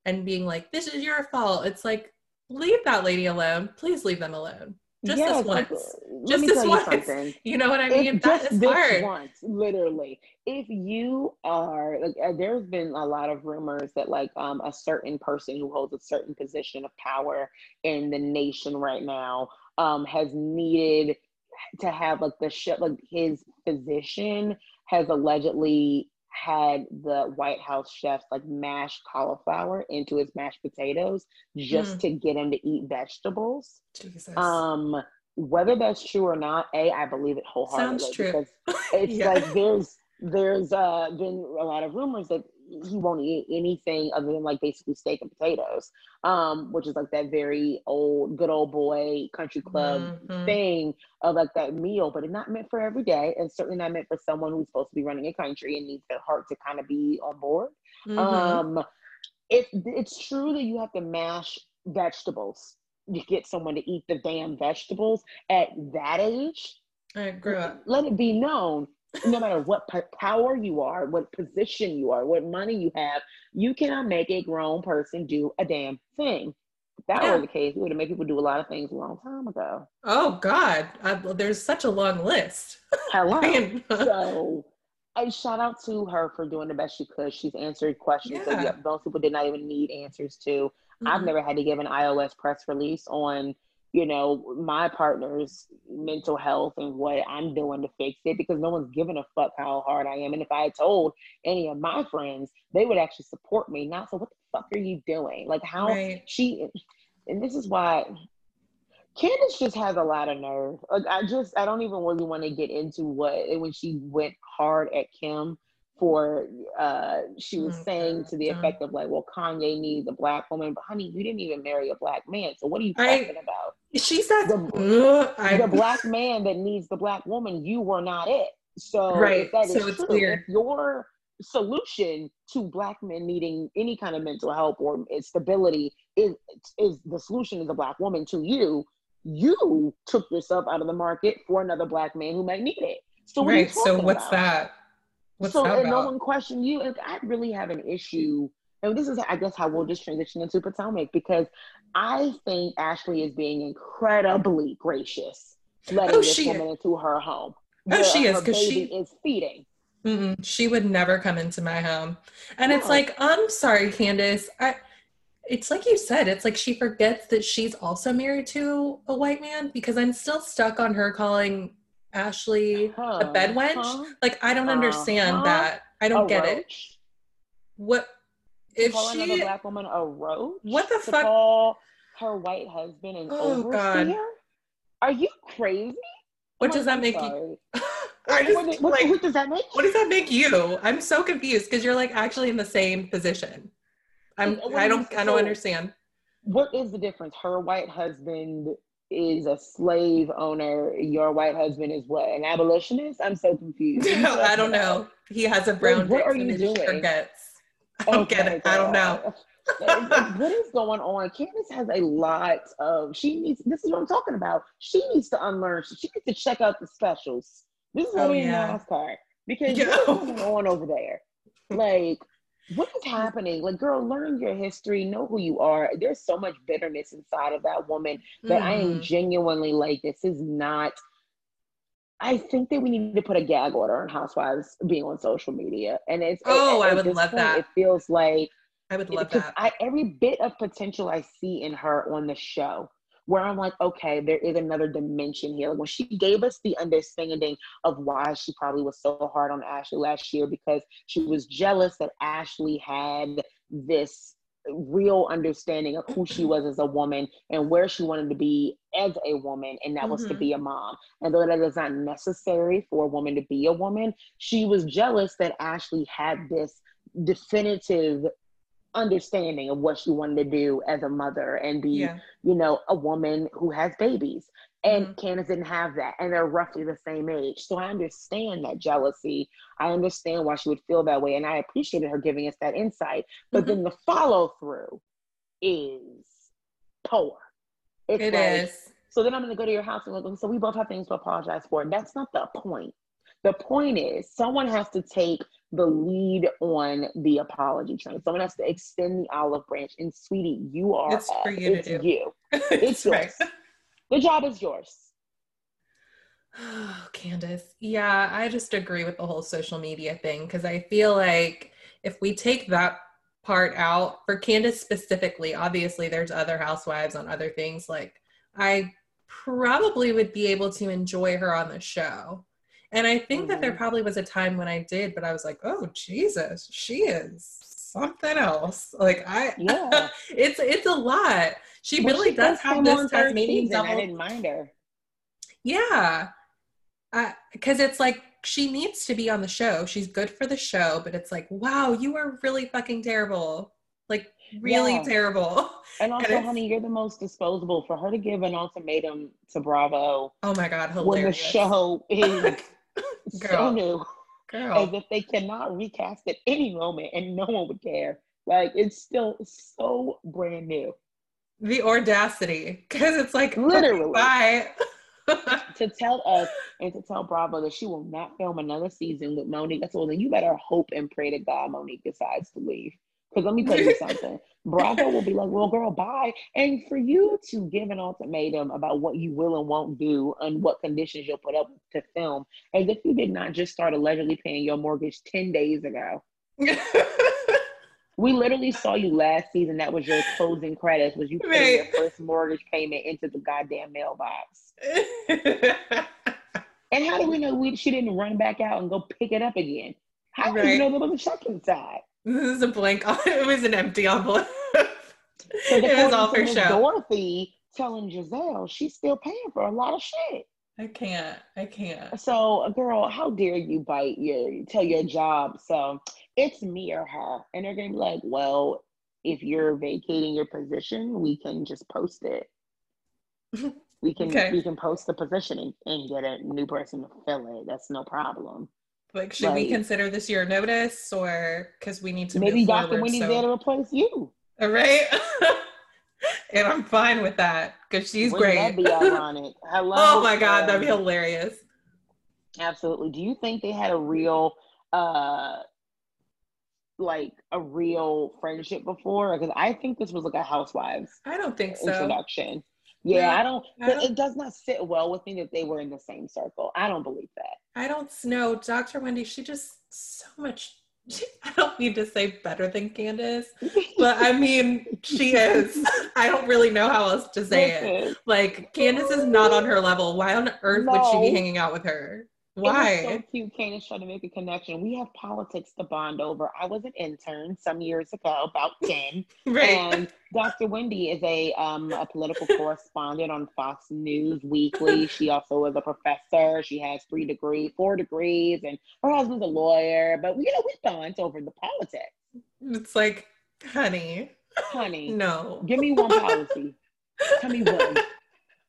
and being like this is your fault. It's like leave that lady alone. Please leave them alone just yes, this once. Like, just this once. You, you, know what I mean? If that is hard. Once, literally. If you are like, uh, there's been a lot of rumors that like um a certain person who holds a certain position of power in the nation right now um has needed to have like the shit like his physician has allegedly had the White House chefs like mash cauliflower into his mashed potatoes just mm. to get him to eat vegetables. Jesus. Um, whether that's true or not, a I believe it wholeheartedly Sounds true. because it's yeah. like there's there's uh been a lot of rumors that he won't eat anything other than like basically steak and potatoes, um, which is like that very old, good old boy country club mm-hmm. thing of like that meal, but it's not meant for every day, and certainly not meant for someone who's supposed to be running a country and needs their heart to kind of be on board. Mm-hmm. Um, it, it's true that you have to mash vegetables to get someone to eat the damn vegetables at that age. I grew up. Let it be known no matter what power you are, what position you are, what money you have, you cannot make a grown person do a damn thing. If that yeah. were the case, we would have made people do a lot of things a long time ago. Oh God, I, there's such a long list. Hello. so, I shout out to her for doing the best she could. She's answered questions yeah. that most people did not even need answers to. Mm-hmm. I've never had to give an iOS press release on you know, my partner's mental health and what I'm doing to fix it because no one's giving a fuck how hard I am. And if I had told any of my friends, they would actually support me, not so what the fuck are you doing? Like how right. she and this is why Candiace just has a lot of nerve. Like I just I don't even really want to get into what when she went hard at Kim for uh she was mm-hmm. saying to the effect of like well kanye needs a black woman but honey you didn't even marry a black man so what are you talking I, about she said the, the, black man that needs the black woman you were not it so right that so it's true, clear your solution to black men needing any kind of mental help or stability is is the solution is a black woman to you you took yourself out of the market for another black man who might need it so right so what's about? that What's so and no one questioned you. And I really have an issue. And this is, I guess, how we'll just transition into Potomac because I think Ashley is being incredibly gracious, letting oh, this woman is. into her home. Oh, she is because she is feeding. Mm-mm, she would never come into my home, and no. it's like, I'm sorry, Candiace. I. It's like you said. It's like she forgets that she's also married to a white man because I'm still stuck on her calling Ashley huh, a bed wench. Huh, like I don't understand uh, that. I don't get roach? it. What if call she another black woman a roach? What the fuck? Call her white husband an oh, overseer? God. Are you crazy? What does that make you? I just, what, what, like, what does that make? What does that make you? I'm so confused because you're like actually in the same position. I'm. I don't. I don't understand. What is the difference? Her white husband is a slave owner. Your white husband is what? An abolitionist? I'm so confused. No, I don't know. He has a brown. what are you doing? I don't okay, get it. I don't know. what is going on? Candiace has a lot of. She needs. This is what I'm talking about. She needs to unlearn. She needs to check out the specials. This is what oh, we yeah. her because yeah. what's going on over there? Like what is happening? Like, girl, learn your history, know who you are. There's so much bitterness inside of that woman that mm. I am mm-hmm. genuinely like, this is not. I think that we need to put a gag order on housewives being on social media. And it's oh, I would love point, that. It feels like I would love that. I, every bit of potential I see in her on the show where I'm like, okay, there is another dimension here. Like when she gave us the understanding of why she probably was so hard on Ashley last year because she was jealous that Ashley had this real understanding of who she was as a woman and where she wanted to be as a woman, and that mm-hmm. was to mm-hmm. be a mom. And though that is not necessary for a woman to be a woman, she was jealous that Ashley had this definitive understanding of what she wanted to do as a mother and be, yeah. you know, a woman who has babies. And mm-hmm. Candiace didn't have that. And they're roughly the same age. So I understand that jealousy. I understand why she would feel that way. And I appreciated her giving us that insight. But mm-hmm. then the follow through is poor. It's it like, is. So then I'm going to go to your house and go, so we both have things to apologize for. That's not the point. The point is, someone has to take the lead on the apology train. Someone has to extend the olive branch. And sweetie, you are it's for you it's to do. you. It's yours. The job is yours. Oh, Candiace. Yeah, I just agree with the whole social media thing because I feel like if we take that part out for Candiace specifically, obviously there's other housewives on other things. Like I probably would be able to enjoy her on the show. And I think mm-hmm. that there mm-hmm. probably was a time when I did, but I was like, oh Jesus, she is something else. Like I yeah, it's it's a lot. She well, really she does have this Tasmanian devil. I didn't mind her. Yeah. because it's like she needs to be on the show. She's good for the show, but it's like, wow, you are really fucking terrible. Like really yeah. terrible. And also, and honey, you're the most disposable. For her to give an ultimatum to Bravo. Oh my god, hilarious. When the show is so new. Girl. As if they cannot recast at any moment and no one would care. Like it's still so brand new. The audacity. Because it's like literally bye. to tell us and to tell Bravo that she will not film another season with Monique. That's all. Then you better hope and pray to God Monique decides to leave. Because let me tell you something. Bravo will be like, well, girl, bye. And for you to give an ultimatum about what you will and won't do and what conditions you'll put up to film, as if you did not just start allegedly paying your mortgage 10 days ago. we literally saw you last season. That was your closing credits, was you paying your first mortgage payment into the goddamn mailbox. and how do we know we, she didn't run back out and go pick it up again? How right. do you know there was a check inside? This is a blank. It was an empty envelope. so it was all for show. Dorothy telling Gizelle she's still paying for a lot of shit. I can't. I can't. So, girl, how dare you bite your tell your job? So it's me or her, and they're gonna be like, "Well, if you're vacating your position, we can just post it. we can okay. we can post the position and, and get a new person to fill it. That's no problem." Like, should like, we consider this your notice or because we need to maybe Dr. Wendy's so. there to replace you? All right. and I'm fine with that because she's Wouldn't great. That'd be ironic. Hello. oh my God, that'd be um, hilarious. Absolutely. Do you think they had a real, uh, like a real friendship before? Because I think this was like a housewives. I don't think so. Introduction. Yeah, I don't, I don't, It does not sit well with me that they were in the same circle. I don't believe that. I don't know. Dr. Wendy, she just so much. She, I don't need to say better than Candiace, but I mean, she is. I don't really know how else to say Listen. it. Like, Candiace is not on her level. Why on earth no. would she be hanging out with her? Why? So cute. Candiace trying to make a connection. We have politics to bond over. I was an intern some years ago, about 10. right. And Dr. Wendy is a, um, a political correspondent on Fox News Weekly. She also is a professor. She has three degrees, four degrees, and her husband's a lawyer. But, you know, we bond over the politics. It's like, honey. Honey. No. Give me one policy. Tell me one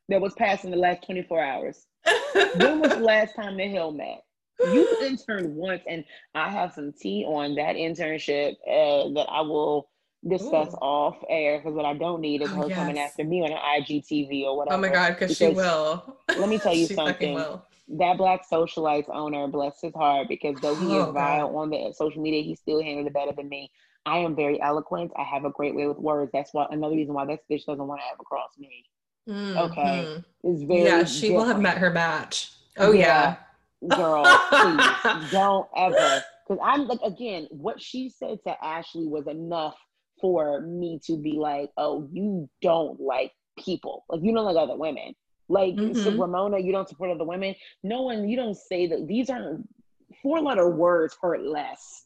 that was passed in the last 24 hours when was the last time the Hill met? You interned once, and I have some tea on that internship uh, that I will discuss Ooh. off air because what I don't need is oh, her yes. coming after me on an IGTV or whatever. Oh my god, because she will. Let me tell you something. that black socialites owner, bless his heart, because though he oh, is vile God. on the social media, he still handled it better than me. I am very eloquent. I have a great way with words. That's why another reason why that bitch doesn't want to have across me. Mm-hmm. Okay, it's very yeah. She different. will have met her match. Oh yeah, yeah. girl, please don't ever. Because I'm like again, what she said to Ashley was enough for me to be like, oh, you don't like people, like you don't like other women. Like mm-hmm. so Ramona, you don't support other women. No one, you don't say that these aren't four letter words hurt less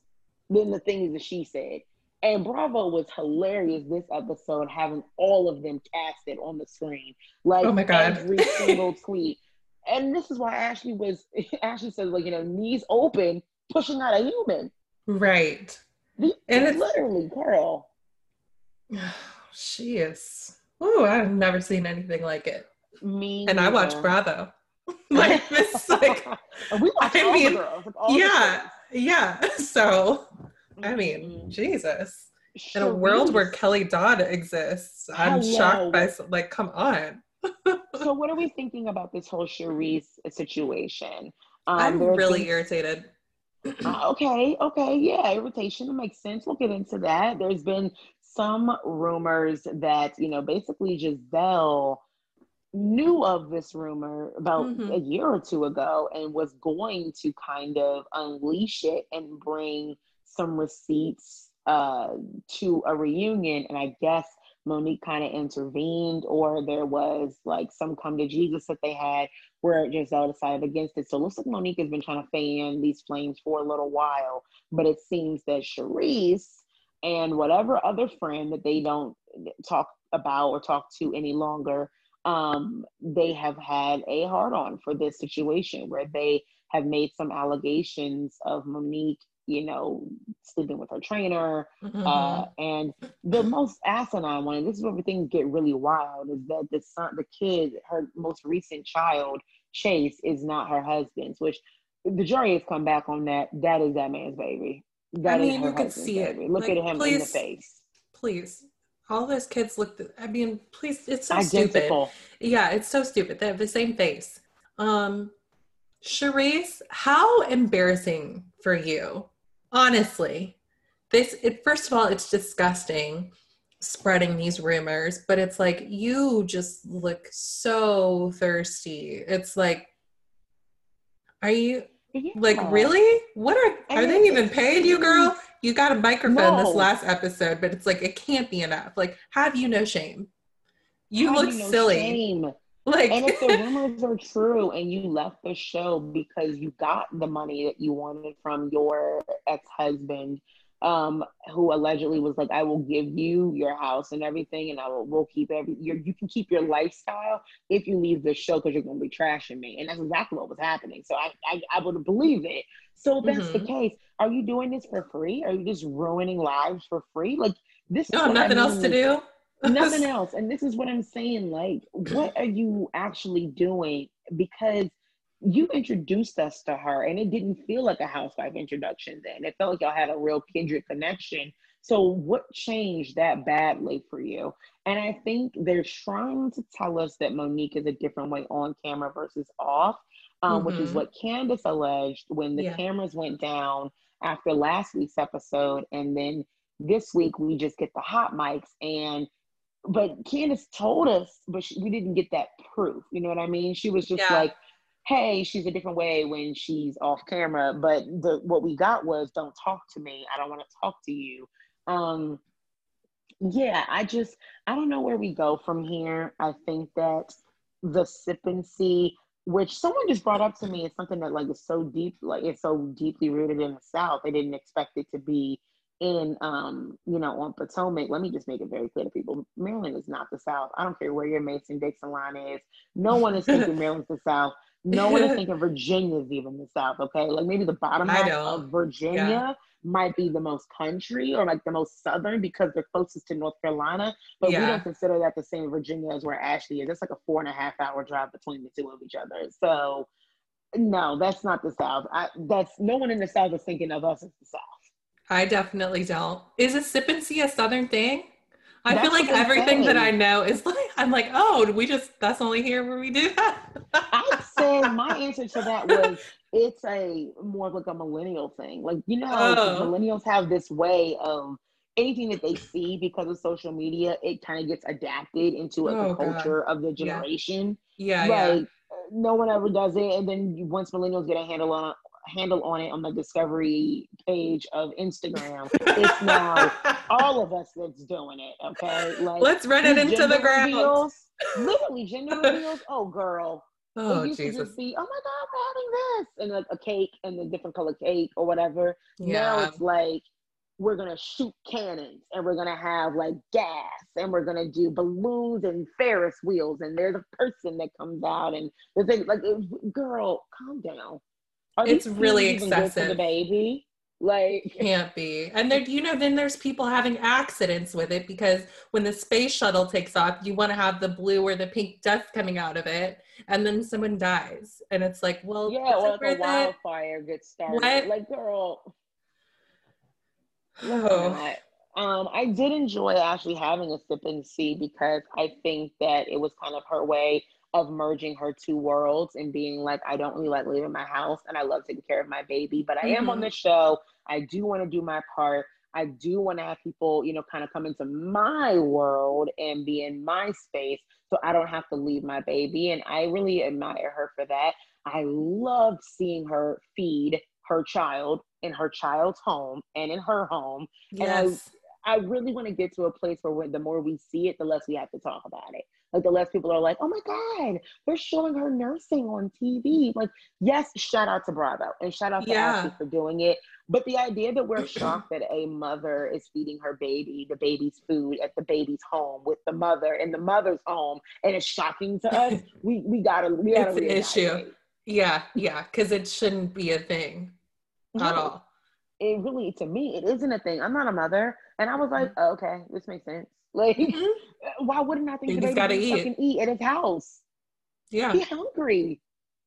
than the things that she said. And Bravo was hilarious this episode, having all of them casted on the screen. Like oh my God. every single tweet. And this is why Ashley was Ashley says, like, you know, knees open, pushing out a human. Right. The, and it's literally girl. She is. Oh, I've never seen anything like it. Me. And I watch Bravo. like this like we watch I mean, girls, yeah, yeah. So I mean, mm-hmm. Jesus. In a world where Kelly Dodd exists, I'm Hello. shocked by like, come on. so, what are we thinking about this whole Charrisse situation? Um, I'm really been... irritated. uh, okay, okay, yeah, irritation makes sense. We'll get into that. There's been some rumors that you know, basically Gizelle knew of this rumor about mm-hmm. a year or two ago and was going to kind of unleash it and bring some receipts uh, to a reunion, and I guess Monique kind of intervened, or there was like some come to Jesus that they had where Gizelle decided against it. So it looks like Monique has been trying to fan these flames for a little while, but it seems that Charrisse and whatever other friend that they don't talk about or talk to any longer, um, they have had a hard on for this situation where they have made some allegations of Monique you know, sleeping with her trainer. Mm-hmm. Uh, and the most asinine one, and this is where things get really wild, is that the son, the kid, her most recent child, Chase, is not her husband's, which the jury has come back on that. That is that man's baby. That I mean, you could see baby. it. Look like, at him please, in the face. Please. All those kids look, I mean, please, it's so Identical. stupid. Yeah, it's so stupid. They have the same face. Um, Charrisse, how embarrassing for you honestly this it, first of all it's disgusting spreading these rumors but it's like you just look so thirsty it's like are you yeah. like really what are are they even paying you girl you got a microphone no. this last episode but it's like it can't be enough like have you no shame you have look no silly shame. Like, and if the rumors are true and you left the show because you got the money that you wanted from your ex husband, um, who allegedly was like, "I will give you your house and everything, and I will we'll keep every you can keep your lifestyle if you leave the show because you're going to be trashing me," and that's exactly what was happening. So I I, I would believe it. So if that's mm-hmm. the case, are you doing this for free? Are you just ruining lives for free? Like this? No, nothing I mean. else to do nothing else. And this is what I'm saying. Like, what are you actually doing? Because you introduced us to her and it didn't feel like a housewife introduction then. It felt like y'all had a real kindred connection. So, what changed that badly for you? And I think they're trying to tell us that Monique is a different way on camera versus off, um, mm-hmm. which is mm-hmm. what Candiace alleged when the yeah. cameras went down after last week's episode. And then this week, we just get the hot mics and but Candiace told us, but she, we didn't get that proof. You know what I mean? She was just yeah. like, "Hey, she's a different way when she's off camera." But the what we got was, "Don't talk to me. I don't want to talk to you." Um, yeah, I just I don't know where we go from here. I think that the sip and see, which someone just brought up to me, is something that like is so deep, like it's so deeply rooted in the South. They didn't expect it to be in um, you know, on Potomac, let me just make it very clear to people. Maryland is not the South. I don't care where your Mason Dixon line is. No one is thinking Maryland's the South. No one is thinking Virginia is even the South. Okay. Like maybe the bottom half of Virginia yeah. might be the most country or like the most southern because they're closest to North Carolina. But yeah. we don't consider that the same Virginia as where Ashley is. It's like a four and a half hour drive between the two of each other. So no, that's not the South. I, that's no one in the South is thinking of us as the South. I definitely don't. Is a sip and see a southern thing? I that's feel like everything that I know is like I'm like, oh, we just that's only here where we do that. I've said my answer to that was it's a more like a millennial thing. Like you know how oh. millennials have this way of anything that they see because of social media, it kind of gets adapted into like, oh, the culture God. of the generation. Yeah, yeah. Like yeah. no one ever does it, and then once millennials get a handle on handle on it on the discovery page of Instagram, it's now all of us that's doing it. Okay, like let's run it into the ground. Reveals, literally gender reveals. Oh, girl. Oh, it used Jesus. to just be, oh my God, we're having this, and like a cake and a different color cake or whatever. Yeah. Now it's like we're gonna shoot cannons and we're gonna have like gas and we're gonna do balloons and Ferris wheels and there's a person that comes out and the thing like girl, calm down. Are it's really excessive. For the baby, like can't be. And there, you know, then there's people having accidents with it because when the space shuttle takes off, you want to have the blue or the pink dust coming out of it, and then someone dies, and it's like, well, yeah, or like a wildfire gets started. What? Like, girl Oh. Um, I did enjoy actually having a sip and see because I think that it was kind of her way of merging her two worlds and being like, I don't really like leaving my house and I love taking care of my baby, but I mm-hmm. am on mm-hmm. the show. I do want to do my part. I do want to have people, you know, kind of come into my world and be in my space so I don't have to leave my baby. And I really admire her for that. I love seeing her feed her child in her child's home and in her home. Yes. And I, I really want to get to a place where the more we see it, the less we have to talk about it. Like the less people are like, oh my God, they're showing her nursing on TV. Like, yes, shout out to Bravo and shout out to yeah. Ashley for doing it. But the idea that we're shocked that a mother is feeding her baby the baby's food at the baby's home with the mother in the mother's home, and it's shocking to us. we we gotta we gotta. It's an issue. Yeah, yeah, because it shouldn't be a thing at all. It really, to me, it isn't a thing. I'm not a mother, and I was like, oh, okay, this makes sense. Like, mm-hmm. Why wouldn't I think you the gotta eat. fucking eat at his house? Yeah, he's hungry.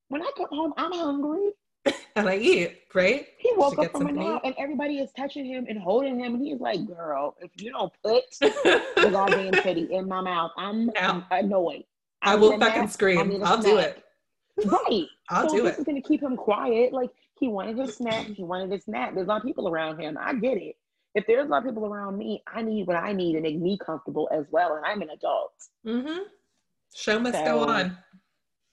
When I come home, I'm hungry. and I eat, right? He woke up from a nap and everybody is touching him and holding him. And he's like, girl, if you don't put the goddamn titty in my mouth, I'm, I'm annoyed. I'm i will fucking scream. I'll do it. Right. I'll so do this it. is to keep him quiet. Like, he wanted his snack. He wanted his snack. There's a lot of people around him. I get it. If there's a lot of people around me, I need what I need to make me comfortable as well. And I'm an adult. Mm-hmm. Show must so, go on.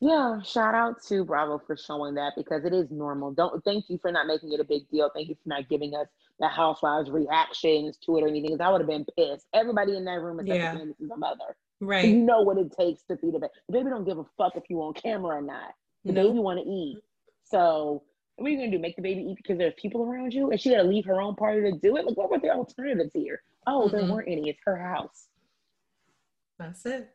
Yeah, shout out to Bravo for showing that because it is normal. Don't thank you for not making it a big deal. Thank you for not giving us the housewives reactions to it or anything. Because I would have been pissed. Everybody in that room is yeah. this is a mother. Right. you know what it takes to feed a baby. The baby don't give a fuck if you on camera or not. The baby want to eat. So what are you gonna do? Make the baby eat because there's people around you, and she got to leave her own party to do it. Like, what were the alternatives here? Oh, mm-hmm. there weren't any. It's her house. That's it.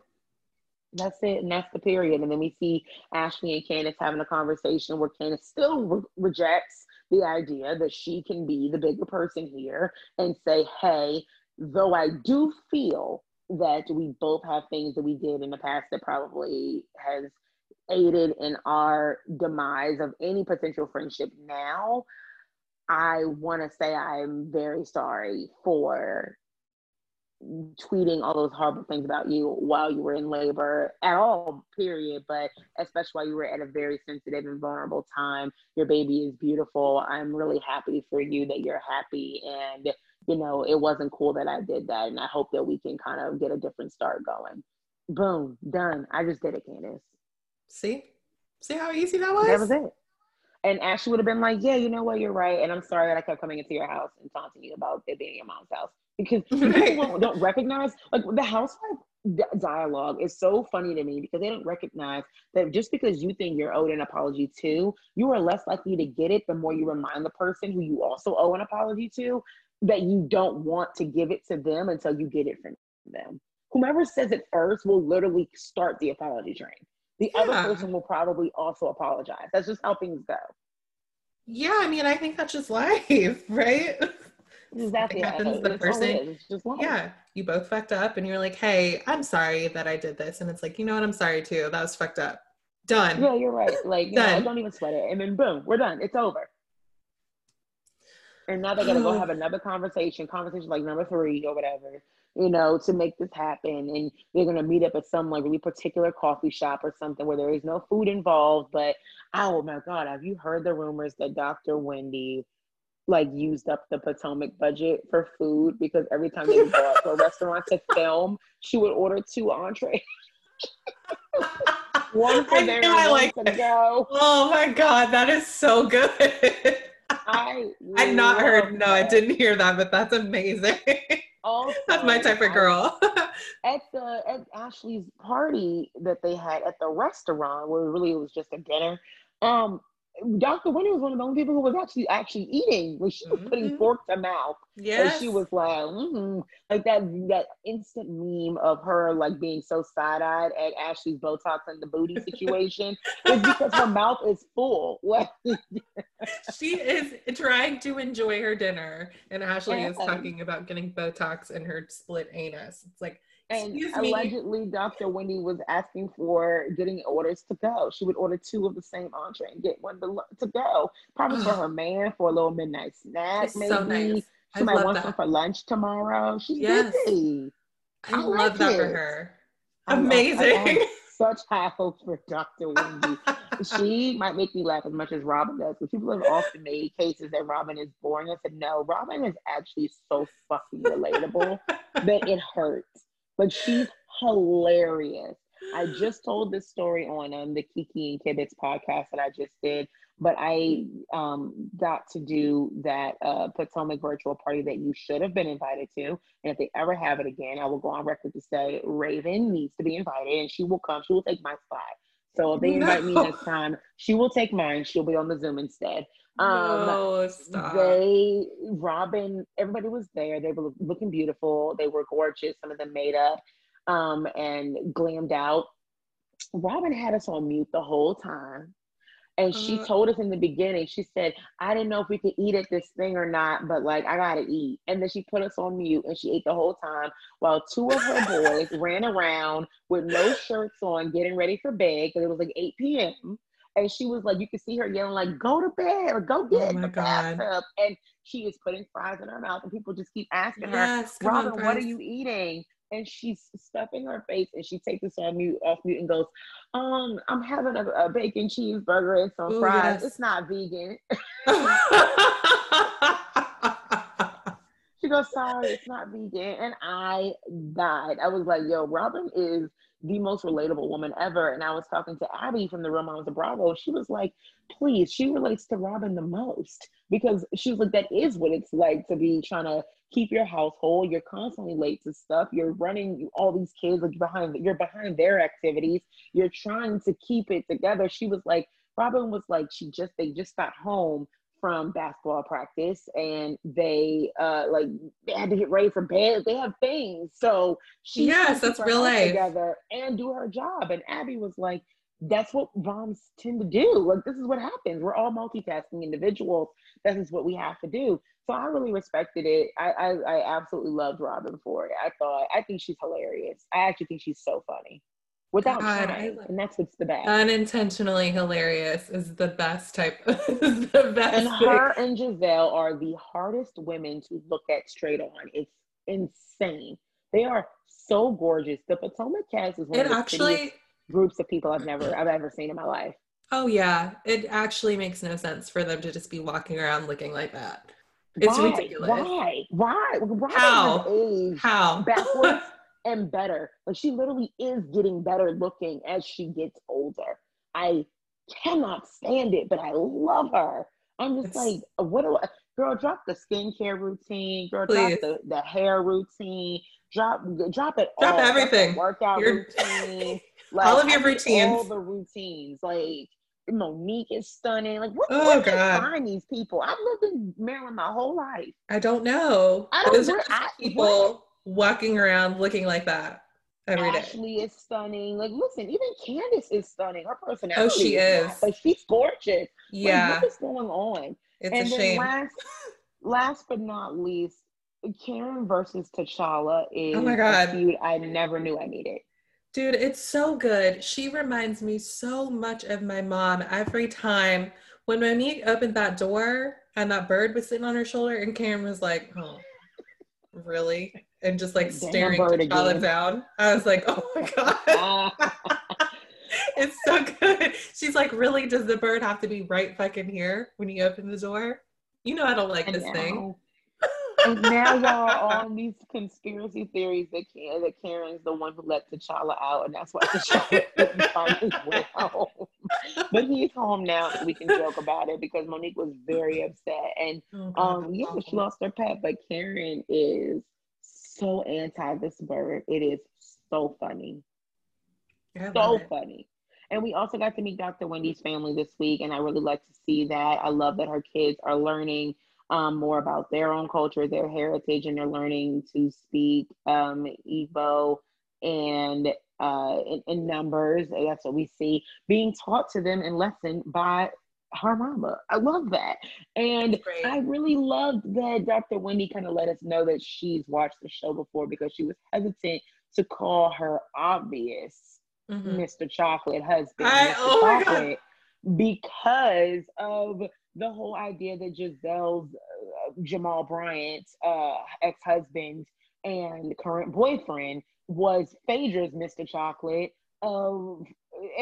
That's it, and that's the period. And then we see Ashley and Candiace having a conversation where Candiace still re- rejects the idea that she can be the bigger person here and say, "Hey, though I do feel that we both have things that we did in the past that probably has aided in our demise of any potential friendship now, I want to say I'm very sorry for tweeting all those horrible things about you while you were in labor at all, period, but especially while you were at a very sensitive and vulnerable time. Your baby is beautiful. I'm really happy for you that you're happy. And, you know, it wasn't cool that I did that. And I hope that we can kind of get a different start going. Boom, done. I just did it, Candiace. See? See how easy that was? That was it. And Ashley would have been like, Yeah, you know what, you're right. And I'm sorry that I kept coming into your house and taunting you about it being your mom's house. Because people don't recognize like the housewife dialogue is so funny to me because they don't recognize that just because you think you're owed an apology to, you are less likely to get it the more you remind the person who you also owe an apology to that you don't want to give it to them until you get it from them. Whomever says it first will literally start the apology train the yeah. other person will probably also apologize. That's just how things go. Yeah, I mean, I think that's just life, right? Exactly. It happens the person. Yeah, you both fucked up, and you're like, "Hey, I'm sorry that I did this," and it's like, you know what? I'm sorry too. That was fucked up. Done. Yeah, you're right. Like, done. Know, don't even sweat it. And then boom, we're done. It's over. And now they gotta go have another conversation, conversation like number three or whatever, you know, to make this happen. And they're gonna meet up at some like really particular coffee shop or something where there is no food involved. But oh my god, have you heard the rumors that Dr. Wendy like used up the Potomac budget for food because every time they go to a restaurant to film, she would order two entrees. One for there and like to go. Oh my god, that is so good. I I've not heard. No, I didn't hear that, but that's amazing. Also, that's my type of girl. at the at Ashley's party that they had at the restaurant, where really it was just a dinner. Um, Dr. Wendy was one of the only people who was actually actually eating. When she was mm-hmm. putting fork to mouth, yeah, she was like, mm-hmm. like that that instant meme of her like being so side eyed at Ashley's Botox and the booty situation is because her mouth is full. she is trying to enjoy her dinner, and Ashley is talking about getting Botox in her split anus. It's like and allegedly, Dr. Wendy was asking for getting orders to go. She would order two of the same entree and get one to, to go. Probably for her man for a little midnight snack, it's maybe. So nice. She I might want that. some for lunch tomorrow. She's yes. busy. I, I love like that it. for her. Amazing. such high hopes for Dr. Wendy. she might make me laugh as much as Robin does. Because people have often made cases that Robin is boring. I said, no, Robin is actually so fucking relatable that it hurts but she's hilarious. I just told this story on um, the Kiki and Kibitz podcast that I just did, but I um, got to do that uh, Potomac virtual party that you should have been invited to. And if they ever have it again, I will go on record to say Raven needs to be invited and she will come. She will take my spot. So if they invite no. me next time, she will take mine. She'll be on the Zoom instead. Um, no, stop. They, Robin, everybody was there. They were looking beautiful. They were gorgeous. Some of them made up um, and glammed out. Robin had us on mute the whole time. And she uh-huh. told us in the beginning, she said, I didn't know if we could eat at this thing or not, but like, I gotta eat. And then she put us on mute and she ate the whole time while two of her boys ran around with no shirts on, getting ready for bed because it was like 8 p.m and she was like, you could see her yelling like, "Go to bed or go get oh in the God. bathtub," and she is putting fries in her mouth, and people just keep asking yes, her, "Robin, on, what are you eating?" And she's stuffing her face, and she takes this on mute, off mute, and goes, "Um, I'm having a, a bacon cheeseburger and some Ooh, fries. Yes. It's not vegan." she goes, "Sorry, it's not vegan," and I died. I was like, "Yo, Robin is." The most relatable woman ever. And I was talking to Abby from the Real Mamas of Bravo. She was like, please, she relates to Robin the most because she was like, that is what it's like to be trying to keep your household. You're constantly late to stuff. You're running all these kids like behind, you're behind their activities. You're trying to keep it together. She was like, Robin was like, she just, they just got home from basketball practice and they uh like they had to get ready for bed. They have things. So she yes that's real life. together and do her job. And abby was like that's what moms tend to do. Like this is what happens. We're all multitasking individuals. This is what we have to do. So i really respected it. I i, I absolutely loved robin for it. I thought i think she's hilarious. I actually think she's so funny without God, trying. and that's what's the best. Unintentionally hilarious is the best type. the best. And thing. her and Gizelle are the hardest women to look at straight on. It's insane. They are so gorgeous. The Potomac cast is one it of the actually groups of people I've never I've ever seen in my life. Oh yeah, it actually makes no sense for them to just be walking around looking like that. It's Why? ridiculous. Why? Why? Why? How? How? Backwards and better. Like she literally is getting better looking as she gets older. I cannot stand it, but I love her. I'm just it's, like, what do I, girl, drop the skincare routine, girl, please. drop the, the hair routine, drop drop it drop all. everything. workout routine. Like, all of your routines. All the routines. Like Monique is stunning. Like, what, oh, where God. find these people? I've lived in Maryland my whole life. I don't know. I don't know. People what? Walking around looking like that every day. Ashley is stunning. Like, listen, even Candiace is stunning. Her personality. Oh, she is. Like, she's gorgeous. Yeah. Like, what is going on? It's and a shame. Last, last but not least, Karen versus T'Challa is oh my God. a feud I never knew I needed. Dude, it's so good. She reminds me so much of my mom every time. When Monique opened that door and that bird was sitting on her shoulder, and Karen was like, "Oh, really?" And just like staring T'Challa down. I was like, "Oh my god." it's so good. She's like, really? Does the bird have to be right fucking here when you open the door? You know I don't like this thing and now y'all are on these conspiracy theories that Karen, that Karen's the one who let T'Challa out, and that's why T'Challa couldn't find his way home. But he's home now, so we can joke about it because Monique was very upset, and oh, um, yeah, she lost her pet. But Karen is so anti this bird. It is so funny, so funny. And we also got to meet Dr. Wendy's family this week, and I really like to see that. I love that her kids are learning um, more about their own culture, their heritage, and they're learning to speak um, Igbo and uh, in, in, numbers. That's what we see being taught to them in lesson by her mama. I love that. And I really loved that Dr. Wendy kind of let us know that she's watched the show before because she was hesitant to call her obvious mm-hmm. Mr. Chocolate husband. I, Mr. Oh Chocolate, because of the whole idea that Gizelle's uh, Jamal Bryant's uh, ex-husband and current boyfriend was Phaedra's Mr. Chocolate of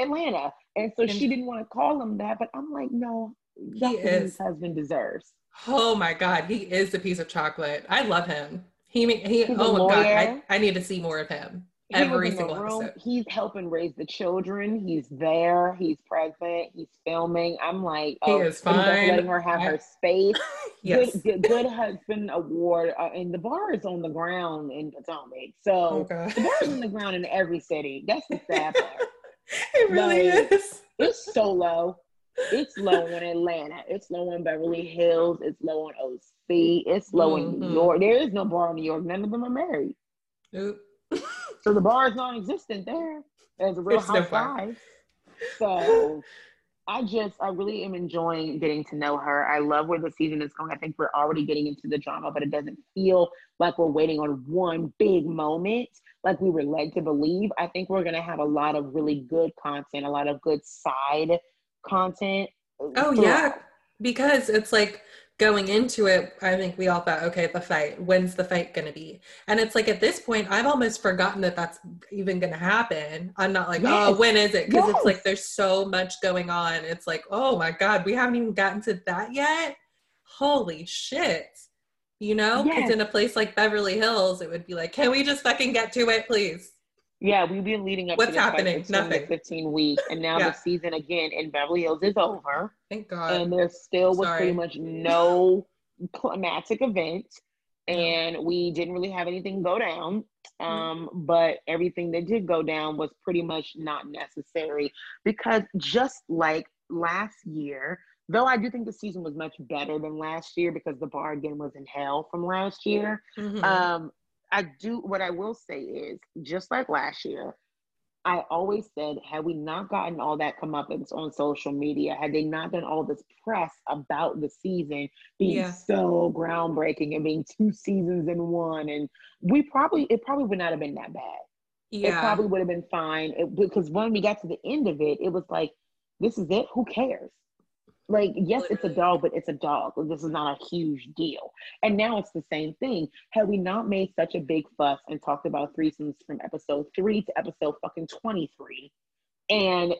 Atlanta, and so and she didn't want to call him that. But I'm like, no, that's what his husband deserves. Oh my God, he is a piece of chocolate. I love him. He he. He's oh my God, I, I need to see more of him every single room. episode. He's helping raise the children. He's there. He's present. He's filming. I'm like, oh, he is fine. letting her have I, her space. yes. Good, good, good husband award. Uh, and the bar is on the ground in Potomac. So oh the bar is on the ground in every city. That's the sad part. it really like, is. It's so low. It's low in Atlanta. It's low in Beverly Hills. It's low in OC. It's low mm-hmm. in New mm-hmm. York. There is no bar in New York. None of them are married. Nope. So the bar is non-existent there as a real high housewife. So I just I really am enjoying getting to know her. I love where the season is going. I think we're already getting into the drama, but it doesn't feel like we're waiting on one big moment like we were led to believe. I think we're gonna have a lot of really good content, a lot of good side content. Uh, oh yeah. Because it's like going into it, I think we all thought, okay, the fight, when's the fight going to be? And it's like at this point, I've almost forgotten that that's even going to happen. I'm not like, oh, yes. oh, when is it? Because yes. it's like there's so much going on. It's like, oh my God, we haven't even gotten to that yet. Holy shit. You know, because yes. in a place like Beverly Hills, it would be like, can we just fucking get to it, please? Yeah, we've been leading up What's to happening? Nothing. 15 weeks. And now yeah. the season again in Beverly Hills is over. Thank God. And there still was Sorry. pretty much no climatic event. And we didn't really have anything go down. Mm-hmm. Um, mm-hmm. but everything that did go down was pretty much not necessary because just like last year, though I do think the season was much better than last year because the bar again was in hell from last year. Mm-hmm. Um, I do what I will say is just like last year, I always said, had we not gotten all that comeuppance on social media, had they not done all this press about the season being yeah. so groundbreaking and being two seasons in one, and we probably it probably would not have been that bad. Yeah. It probably would have been fine it, because when we got to the end of it, it was like, this is it. Who cares? Like, yes, it's a dog, but it's a dog. This is not a huge deal. And now it's the same thing. Had we not made such a big fuss and talked about threesomes from episode three to episode fucking 23, and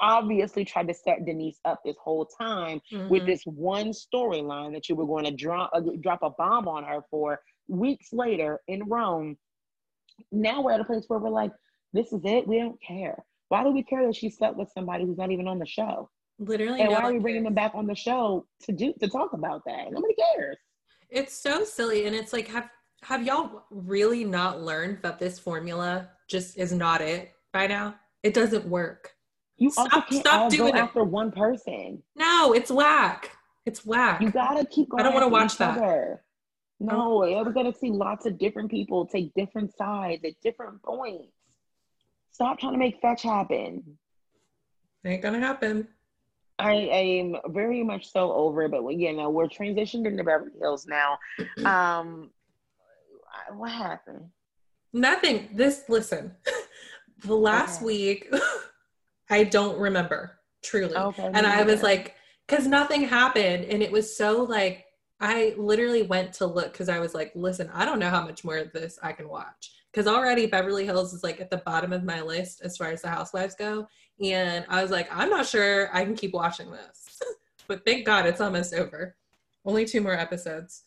obviously tried to set Denise up this whole time mm-hmm. with this one storyline that you were going to drop, uh, drop a bomb on her for weeks later in Rome. Now we're at a place where we're like, this is it. We don't care. Why do we care that she slept with somebody who's not even on the show? Literally, and why are we bringing them back on the show to do to talk about that? Nobody cares. It's so silly, and it's like have have y'all really not learned that this formula just is not it by now? It doesn't work. You stop, stop doing it after one person. No, it's whack. It's whack. You gotta keep going. I don't want to watch that. Other. No, oh we're gonna see lots of different people take different sides at different points. Stop trying to make fetch happen. Ain't gonna happen. I am very much so over but you know, we're transitioned into Beverly Hills now. Um, what happened? Nothing. This listen, the last okay. week, I don't remember truly, okay, and I was like, because nothing happened and it was so like i literally went to look because i was like listen i don't know how much more of this i can watch because already beverly hills is like at the bottom of my list as far as the housewives go and i was like i'm not sure i can keep watching this but thank god it's almost over only two more episodes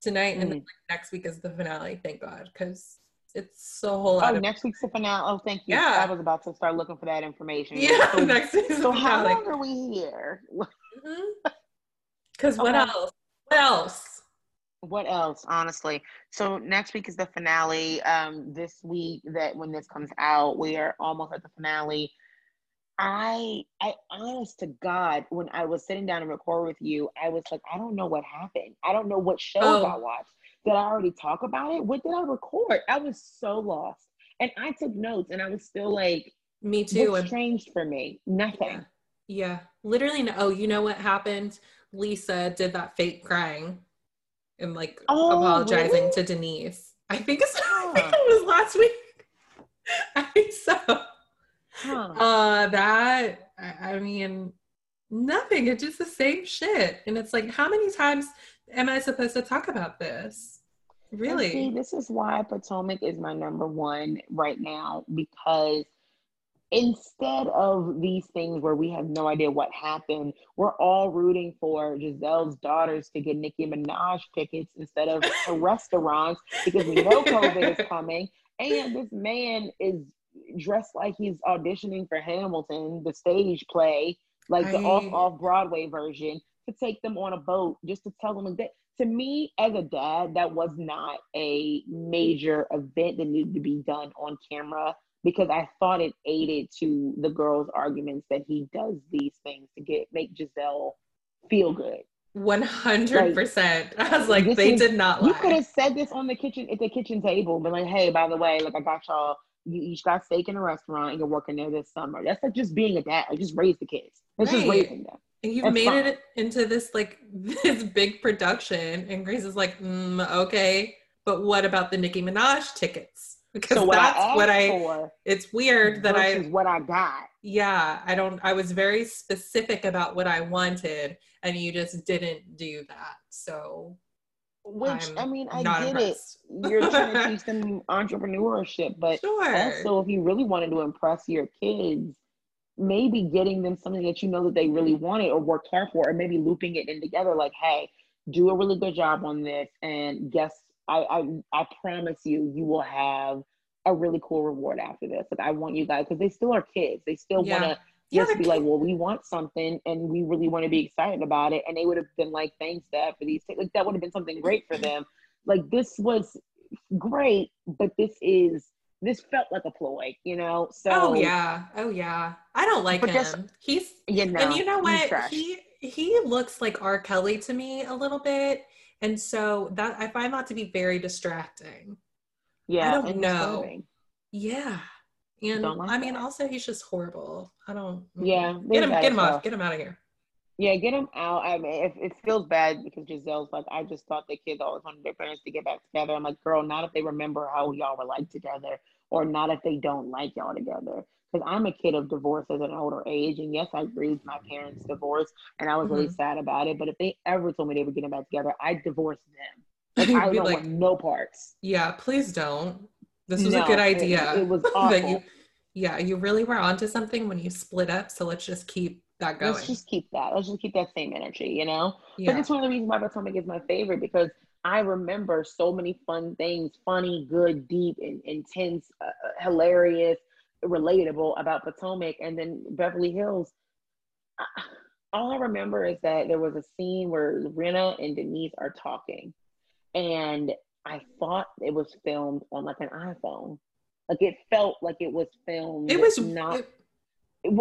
tonight mm. and then, next week is the finale thank god because it's a whole lot. Oh, of- next week's the finale. Oh, thank you. Yeah, I was about to start looking for that information. Yeah, so, next week's So how long are we here? Because mm-hmm. what else? What else? What else? Honestly, so next week is the finale. Um, this week that when this comes out, we are almost at the finale. I, I, honest to God, when I was sitting down and record with you, I was like, I don't know what happened. I don't know what shows oh. I watched. Did I already talk about it? What did I record? I was so lost. And I took notes and I was still like, Me too. What's changed for me? Nothing. Yeah. yeah. Literally, no. Oh, you know what happened? Lisa did that fake crying and like oh, apologizing really? to Denise. I think, huh. I think it was last week. I think so. Huh. Uh, that, I, I mean, nothing. It's just the same shit. And it's like, how many times am I supposed to talk about this? Really? See, this is why Potomac is my number one right now because instead of these things where we have no idea what happened, we're all rooting for Gizelle's daughters to get Nicki Minaj tickets instead of restaurants because we know COVID is coming. And this man is dressed like he's auditioning for Hamilton, the stage play, like I... the off off Broadway version to take them on a boat just to tell them that to me as a dad that was not a major event that needed to be done on camera because i thought it aided to the girls arguments that he does these things to get make gizelle feel good 100% i was like they is, did not lie. you could have said this on the kitchen at the kitchen table but like hey by the way like i got y'all you each got steak in a restaurant and you're working there this summer that's like just being a dad like just raise the kids that's right. just raising them and you've made fine. it into this like this big production, and Grace is like, mm, okay, but what about the Nicki Minaj tickets? Because so what that's I what I. For it's weird that I what I got. Yeah, I don't. I was very specific about what I wanted, and you just didn't do that. So which I'm i mean, I get impressed. it. You're trying to teach them entrepreneurship, but sure. also if you really wanted to impress your kids, maybe getting them something that you know that they really wanted or worked hard for, and maybe looping it in together. Like, hey, do a really good job on this, and guess I I, I promise you, you will have a really cool reward after this. Like, I want you guys because they still are kids. They still yeah. want to just yeah, be like, well, we want something and we really want to be excited about it. And they would have been like, thanks, Dad, for these things. Like, that would have been something great for them. Like, this was great, but this is this felt like a ploy, you know. So oh yeah, oh yeah. I don't like him. Just, he's you know, and you know what? He he looks like R. Kelly to me a little bit, and so that I find that to be very distracting. Yeah, I don't know. Disturbing. Yeah, and like I mean, also he's just horrible. I don't. Yeah, get him, get him off, get him out of here. Yeah, get him out. I mean, it, it feels bad because Gizelle's like, I just thought the kids always wanted their parents to get back together. I'm like, girl, not if they remember how y'all were like together, or not if they don't like y'all together. Because I'm a kid of divorce at an older age, and yes, I grieved my parents' divorce, and I was mm-hmm. really sad about it. But if they ever told me they were getting back together, I'd divorce them. Like, I don't like, want no parts. Yeah, please don't. This was no, a good idea. It, it was awful. you, yeah, you really were onto something when you split up. So let's just keep that going. Let's just keep that. Let's just keep that same energy, you know? Yeah. But it's one of the reasons why Potomac is my favorite because I remember so many fun things, funny, good, deep, and intense, uh, uh, hilarious, relatable about Potomac. And then Beverly Hills. all I remember is that there was a scene where Rinna and Denise are talking. And I thought it was filmed on like an iPhone. Like it felt like it was filmed. It was not. It,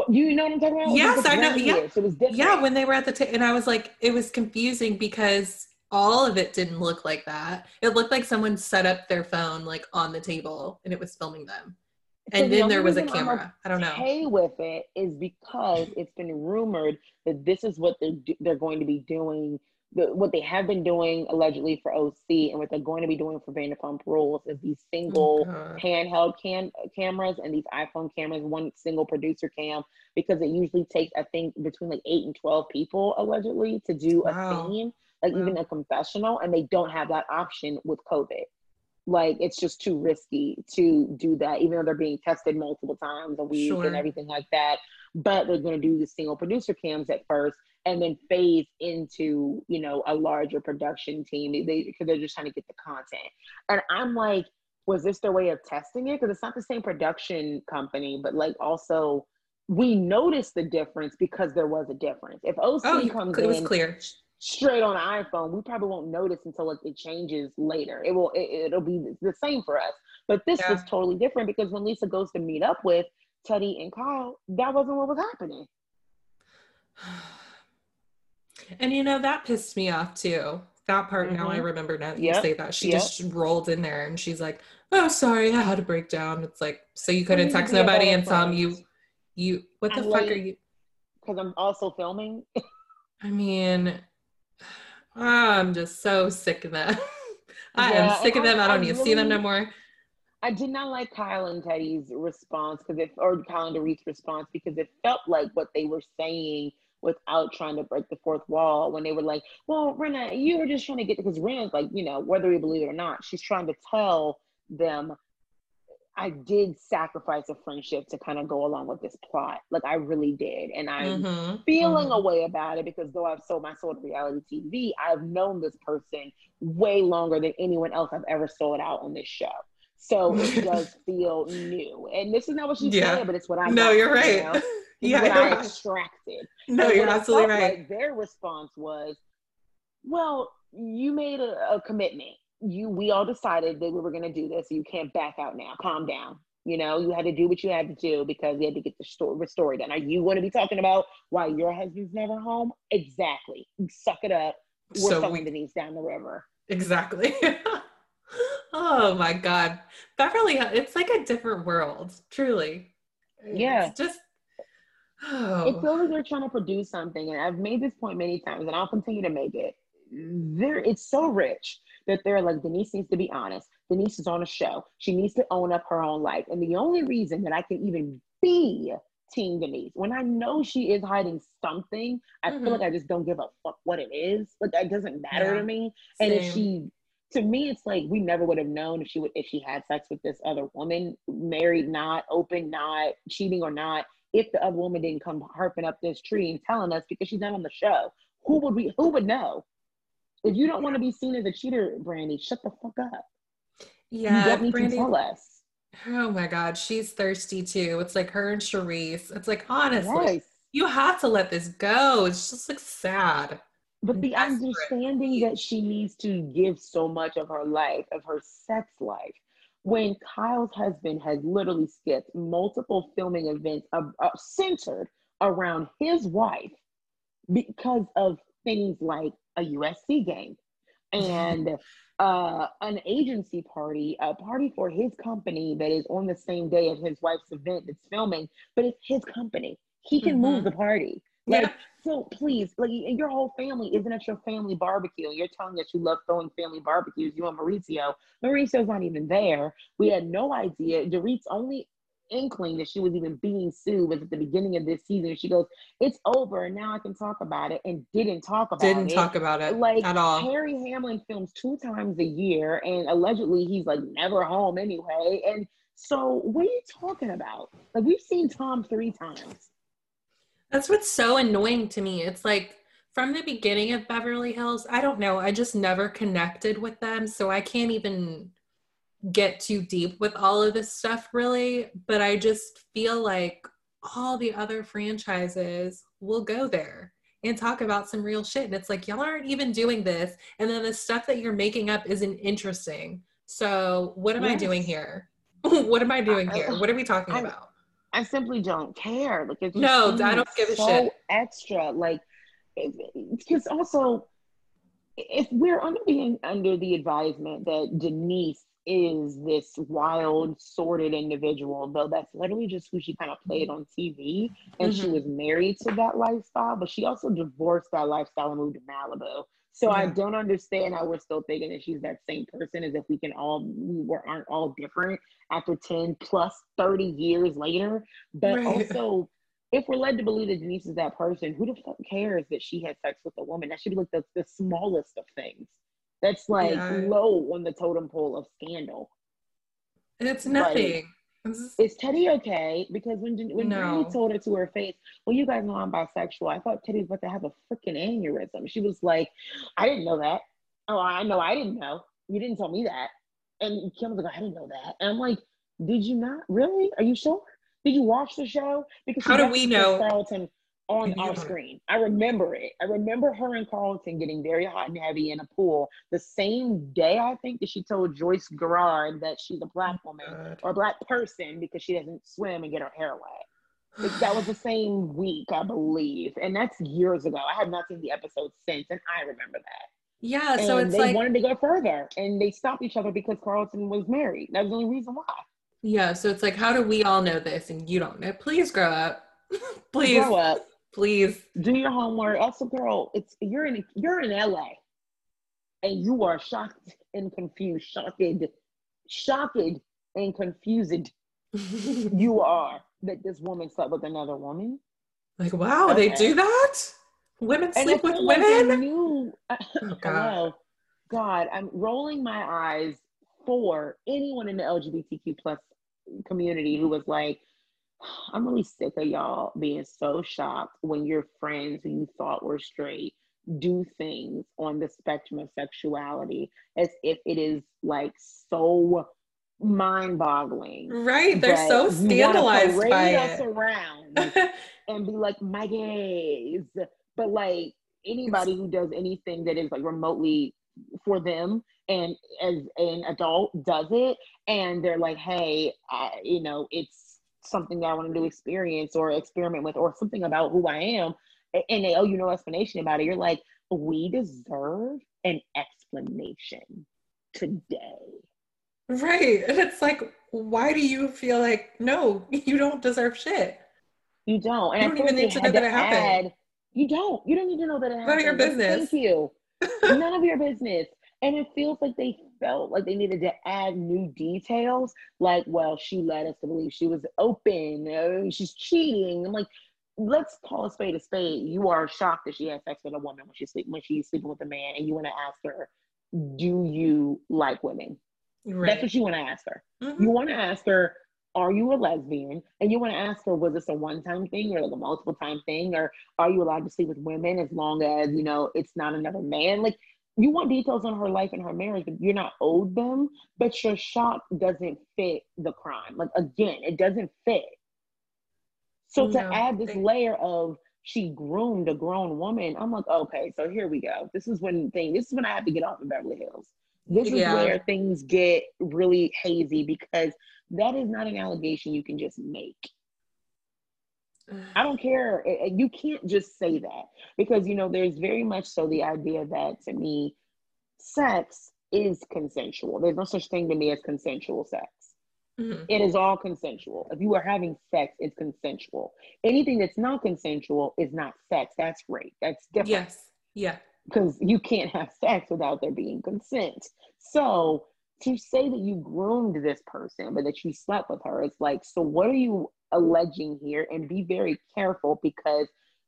you know what I'm talking about? Yes, I know. Yeah, it was different. Yeah, when they were at the table, and I was like, it was confusing because all of it didn't look like that. It looked like someone set up their phone like on the table and it was filming them. And so then the there was a camera. I don't know. Okay, with it is because it's been rumored that this is what they're they're going to be doing the, what they have been doing allegedly for OC and what they're going to be doing for Vanderpump Rules is these single oh handheld cam cameras and these iPhone cameras, one single producer cam, because it usually takes I think between like eight and twelve people allegedly to do a scene, like wow. even a confessional, and they don't have that option with COVID. Like it's just too risky to do that, even though they're being tested multiple times a week sure. and everything like that. But they're going to do the single producer cams at first and then phase into you know a larger production team. They because they're just trying to get the content. And i'm like was this their way of testing it? Because it's not the same production company but like also we noticed the difference because there was a difference. If oc oh, comes it was in clear straight on an iphone we probably won't notice until like, it changes later it will it, will be the same for us but this yeah. was totally different because when lisa goes to meet up with Teddi and kyle that wasn't what was happening And you know, that pissed me off too. That part mm-hmm. now I mm-hmm. remember now that yep. you say that. She yep. just rolled in there and she's like, Oh, sorry, I had a breakdown. It's like, so you couldn't text nobody and tell them you you what the I'm fuck late, are you because I'm also filming. I mean I'm just so sick of them. I yeah, am sick of them. I, I don't I need to see them no more. I did not like Kyle and Teddi's response because it, or Kyle and Dorit's response because it felt like what they were saying without trying to break the fourth wall when they were like, well, Rinna, you were just trying to get because Rinna's like, you know, whether we believe it or not, she's trying to tell them I did sacrifice a friendship to kind of go along with this plot. Like I really did. And I'm mm-hmm. feeling mm-hmm. a way about it because though I've sold my soul to reality TV, I've known this person way longer than anyone else I've ever sold out on this show. So it does feel new. And this is not what she's yeah. saying, but it's what I No, got, you're right. You know? yeah, what I extracted. No, and you're absolutely right. Like their response was, "Well, you made a, a commitment. You, we all decided that we were going to do this. You can't back out now. Calm down. You know, you had to do what you had to do because you had to get the story, story done. Are you going to be talking about why your husband's never home? Exactly. Suck it up. We're so throwing we, Denise down the river. Exactly. oh my God. Beverly, uh, it's like a different world, truly. Yeah. It's just Oh. It feels like they're trying to produce something, and I've made this point many times, and I'll continue to make it. There, it's so rich that they're like Denise needs to be honest. Denise is on a show. She needs to own up her own life, and the only reason that I can even be Team Denise when I know she is hiding something, I mm-hmm. feel like I just don't give a fuck what it is. Like that doesn't matter yeah. to me. Same. And if she to me it's like we never would have known if she would if she had sex with this other woman married not open not cheating or not if the other woman didn't come harping up this tree and telling us because she's not on the show. Who would we who would know? If you don't want to be seen as a cheater, Brandi, shut the fuck up. Yeah, you don't need Brandi, to tell us. Oh my god, she's thirsty too. It's like her and Charrisse. It's like honestly, yes. you have to let this go. It's just like sad. But the understanding that she needs to give so much of her life, of her sex life, when Kyle's husband has literally skipped multiple filming events of, uh, centered around his wife because of things like a USC game and uh, an agency party, a party for his company that is on the same day as his wife's event that's filming, but it's his company. He can mm-hmm. move the party. Like, yeah. so please, like your whole family isn't at your family barbecue. You're telling us you love throwing family barbecues. You and Mauricio. Mauricio's not even there. We had no idea. Dorit's only inkling that she was even being sued was at the beginning of this season. She goes, "It's over, and now I can talk about it," and didn't talk about didn't it. Didn't talk about it like at all. Harry Hamlin films two times a year, and allegedly he's like never home anyway. And so, what are you talking about? Like we've seen Tom three times. That's what's so annoying to me. It's like from the beginning of Beverly Hills, I don't know, I just never connected with them. So I can't even get too deep with all of this stuff really. But I just feel like all the other franchises will go there and talk about some real shit. And it's like, y'all aren't even doing this. And then the stuff that you're making up isn't interesting. So what am yes. I doing here? what am I doing here? What are we talking I, about? I simply don't care. Like it's no, I don't give a shit so shit. Extra, like because also if we're under being under the advisement that Denise is this wild, sordid individual, though that's literally just who she kind of played on TV, and mm-hmm. she was married to that lifestyle, but she also divorced that lifestyle and moved to Malibu. So yeah. I don't understand how we're still thinking that she's that same person as if we can all we were aren't all different after 10 plus 30 years later. But right. also if we're led to believe that Denise is that person, who the fuck cares that she had sex with a woman? That should be like the, the smallest of things. That's like yeah. low on the totem pole of scandal. It's nothing. Like, is Teddi okay? Because when when no. told her to her face, "Well, you guys know I'm bisexual," I thought Teddi was about to have a freaking aneurysm. She was like, "I didn't know that. Oh, I know I didn't know. You didn't tell me that." And Kim was like, "I didn't know that." And I'm like, "Did you not? Really? Are you sure? Did you watch the show?" Because how do we know Carlton on our screen. I remember it. I remember her and Carlton getting very hot and heavy in a pool the same day, I think, that she told Joyce Giraud that she's a black oh woman God. or a black person because she doesn't swim and get her hair wet. Like, that was the same week, I believe. And that's years ago. I have not seen the episode since, and I remember that. Yeah, and so it's they like wanted to go further and they stopped each other because Carlton was married. That was the only reason why. Yeah, so it's like, how do we all know this and you don't know? Please grow up. Please grow up. Please do your homework. Also, girl, it's you're in you're in LA, and you are shocked and confused, shocked, shocked and confused. you are that this woman slept with another woman. Like, wow, okay. they do that. Women sleep with women. Like knew, oh, God. God, I'm rolling my eyes for anyone in the LGBTQ plus community who was like, I'm really sick of y'all being so shocked when your friends who you thought were straight do things on the spectrum of sexuality as if it is like so mind boggling. Right. They're so scandalized by us it. around and be like, my gays. But like anybody who does anything that is like remotely for them and as an adult does it and they're like, hey, I, you know, it's something that I wanted to experience or experiment with or something about who I am and they owe you no explanation about it, you're like, we deserve an explanation today. Right. And it's like, why do you feel like, no, you don't deserve shit? You don't. And you don't even need to know that it happened. you don't. You don't need to know that it happened. None of your business. Thank you. None of your business. And it feels like they felt like they needed to add new details. Like, well, she led us to believe she was open, uh, she's cheating. I'm like, let's call a spade a spade. You are shocked that she had sex with a woman when she's sleep when she's sleeping with a man, and you want to ask her, do you like women? Right. That's what you want to ask her. Mm-hmm. You want to ask her, are you a lesbian? And you want to ask her, was this a one time thing or like a multiple time thing? Or are you allowed to sleep with women as long as, you know, it's not another man? Like, you want details on her life and her marriage, but you're not owed them. But your shock doesn't fit the crime. Like again, it doesn't fit. So no, to add this layer of she groomed a grown woman, I'm like, okay, so here we go. This is when thing. This is when I have to get off of Beverly Hills. This is yeah. where things get really hazy because that is not an allegation you can just make. I don't care. You can't just say that because, you know, there's very much so the idea that to me, sex is consensual. There's no such thing to me as consensual sex. Mm-hmm. It is all consensual. If you are having sex, it's consensual. Anything that's not consensual is not sex. That's rape. That's different. Yes. Yeah. Because you can't have sex without there being consent. So to say that you groomed this person, but that you slept with her, it's like, so what are you alleging here? And be very careful because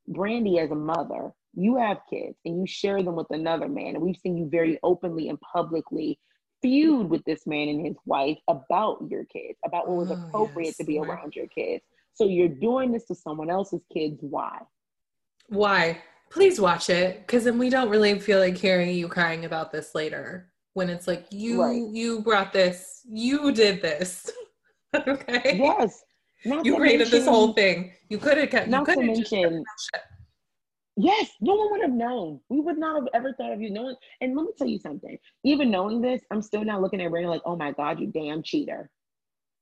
Brandi, as a mother, you have kids and you share them with another man. And we've seen you very openly and publicly feud with this man and his wife about your kids, about what was oh, appropriate yes. to be around your kids. So you're doing this to someone else's kids. Why? Why? Please watch it because then we don't really feel like hearing you crying about this later when it's like you right. you brought this, you did this. okay. Yes. Not you created mention, this whole thing. You could have kept. Not to mention. Yes, no one would have known. We would not have ever thought of you. knowing. And let me tell you something. Even knowing this, I'm still not looking at Brandon like, oh my God, you damn cheater.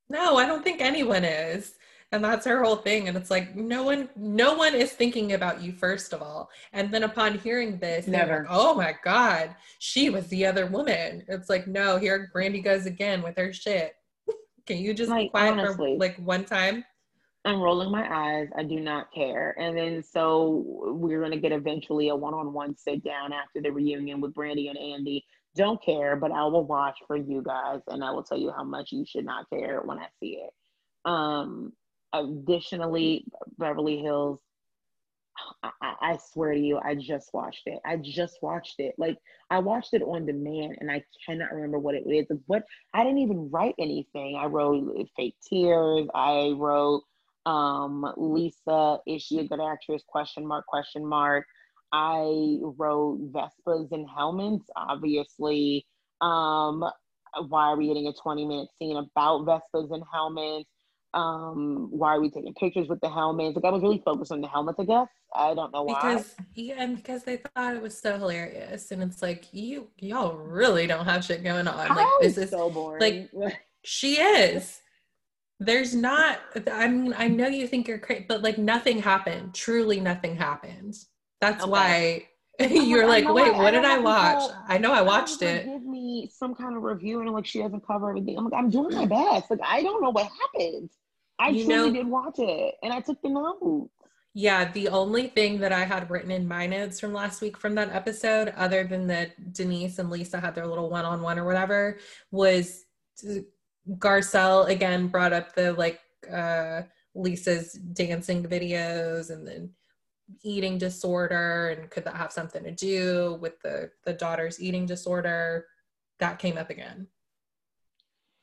No, I don't think anyone is. And that's her whole thing. And it's like no one, no one is thinking about you first of all. And then upon hearing this, never. Like, oh my God, she was the other woman. It's like no, here Brandi goes again with her shit. Can you just like, quiet honestly. for like one time? I'm rolling my eyes. I do not care. And then so we're gonna get eventually a one-on-one sit down after the reunion with Brandi and Andy. Don't care, but I will watch for you guys, and I will tell you how much you should not care when I see it. Um, additionally, Beverly Hills. I, I swear to you, I just watched it. I just watched it. Like I watched it on demand, and I cannot remember what it is. What I didn't even write anything. I wrote fake tears. I wrote um, Lisa, is she a good actress? Question mark, question mark. I wrote Vespas and helmets, obviously. Um, why are we getting a 20 minute scene about Vespas and helmets? Um, why are we taking pictures with the helmets? Like I was really focused on the helmets, I guess. I don't know why. Because yeah, and because they thought it was so hilarious. And it's like you y'all really don't have shit going on. Like this is so boring. Like she is there's not i mean i know you think you're crazy but like nothing happened truly nothing happened that's okay. why you're like wait what did i watch i know i watched it give me some kind of review and like she doesn't cover everything i'm like i'm doing my best like i don't know what happened i you truly know, did watch it and i took the notes yeah, the only thing that I had written in my notes from last week from that episode, other than that Denise and Lisa had their little one on one or whatever, was Garcelle again brought up the like uh, Lisa's dancing videos and then eating disorder and could that have something to do with the the daughter's eating disorder? That came up again.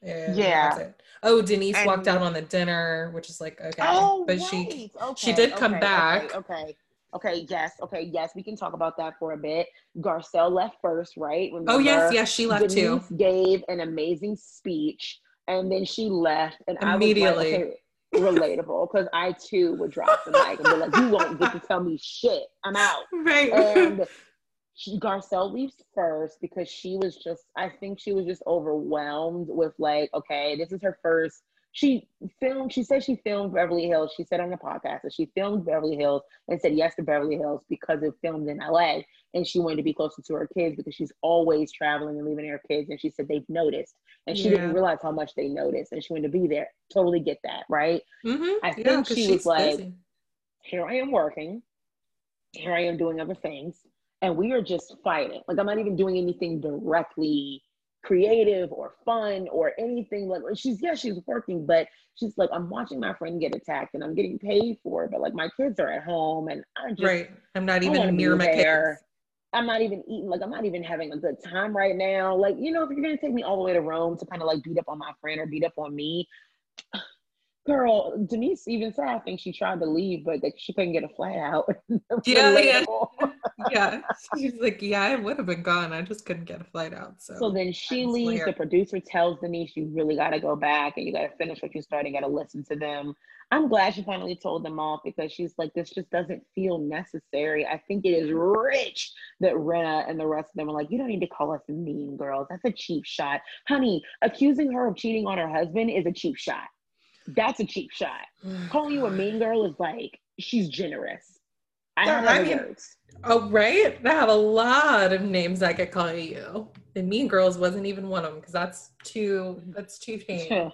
And yeah. Oh, Denise and, walked out on the dinner, which is like okay, oh, but right. she okay, she did come okay, back. Okay, okay, okay, yes, okay, yes. We can talk about that for a bit. Garcelle left first, right? Remember, oh yes, yes, she left Denise too. Gave an amazing speech and then she left, and immediately. I was like, relatable, because I too would drop the mic and be like, "You won't get to tell me shit. I'm out." Right. And she, Garcelle leaves first because she was just, I think she was just overwhelmed with like, okay, this is her first she filmed she said she filmed beverly hills. She said on the podcast that she filmed beverly hills and said yes to beverly hills because it filmed in la and she wanted to be closer to her kids because she's always traveling and leaving her kids. And she said they've noticed. And she yeah. didn't realize how much they noticed. And she wanted to be there. Totally get that right? Mm-hmm. i think yeah, she was like busy. here i am working. Here i am doing other things and we are just fighting. Like i'm not even doing anything directly creative or fun or anything. Like she's yeah she's working but she's like i'm watching my friend get attacked and i'm getting paid for it but like my kids are at home and i just right. I'm not even near my there. kids. I'm not even eating like i'm not even having a good time right now. Like you know if you're gonna take me all the way to rome to kind of like beat up on my friend or beat up on me girl, Denise even said I think she tried to leave, but that she couldn't get a flat out. yeah, yeah, yeah. She's like, yeah, I would have been gone. I just couldn't get a flight out. So, so then she leaves. The producer tells Denise, you really got to go back and you got to finish what you started. You got to listen to them. I'm glad she finally told them off because she's like, this just doesn't feel necessary. I think it is rich that Rinna and the rest of them are like, you don't need to call us mean girls. That's a cheap shot. Honey, accusing her of cheating on her husband is a cheap shot that's a cheap shot. Oh, Calling you a mean girl is like she's generous. I have I mean, words. Oh right, I have a lot of names I could call you. And Mean Girls wasn't even one of them because that's too that's too tame.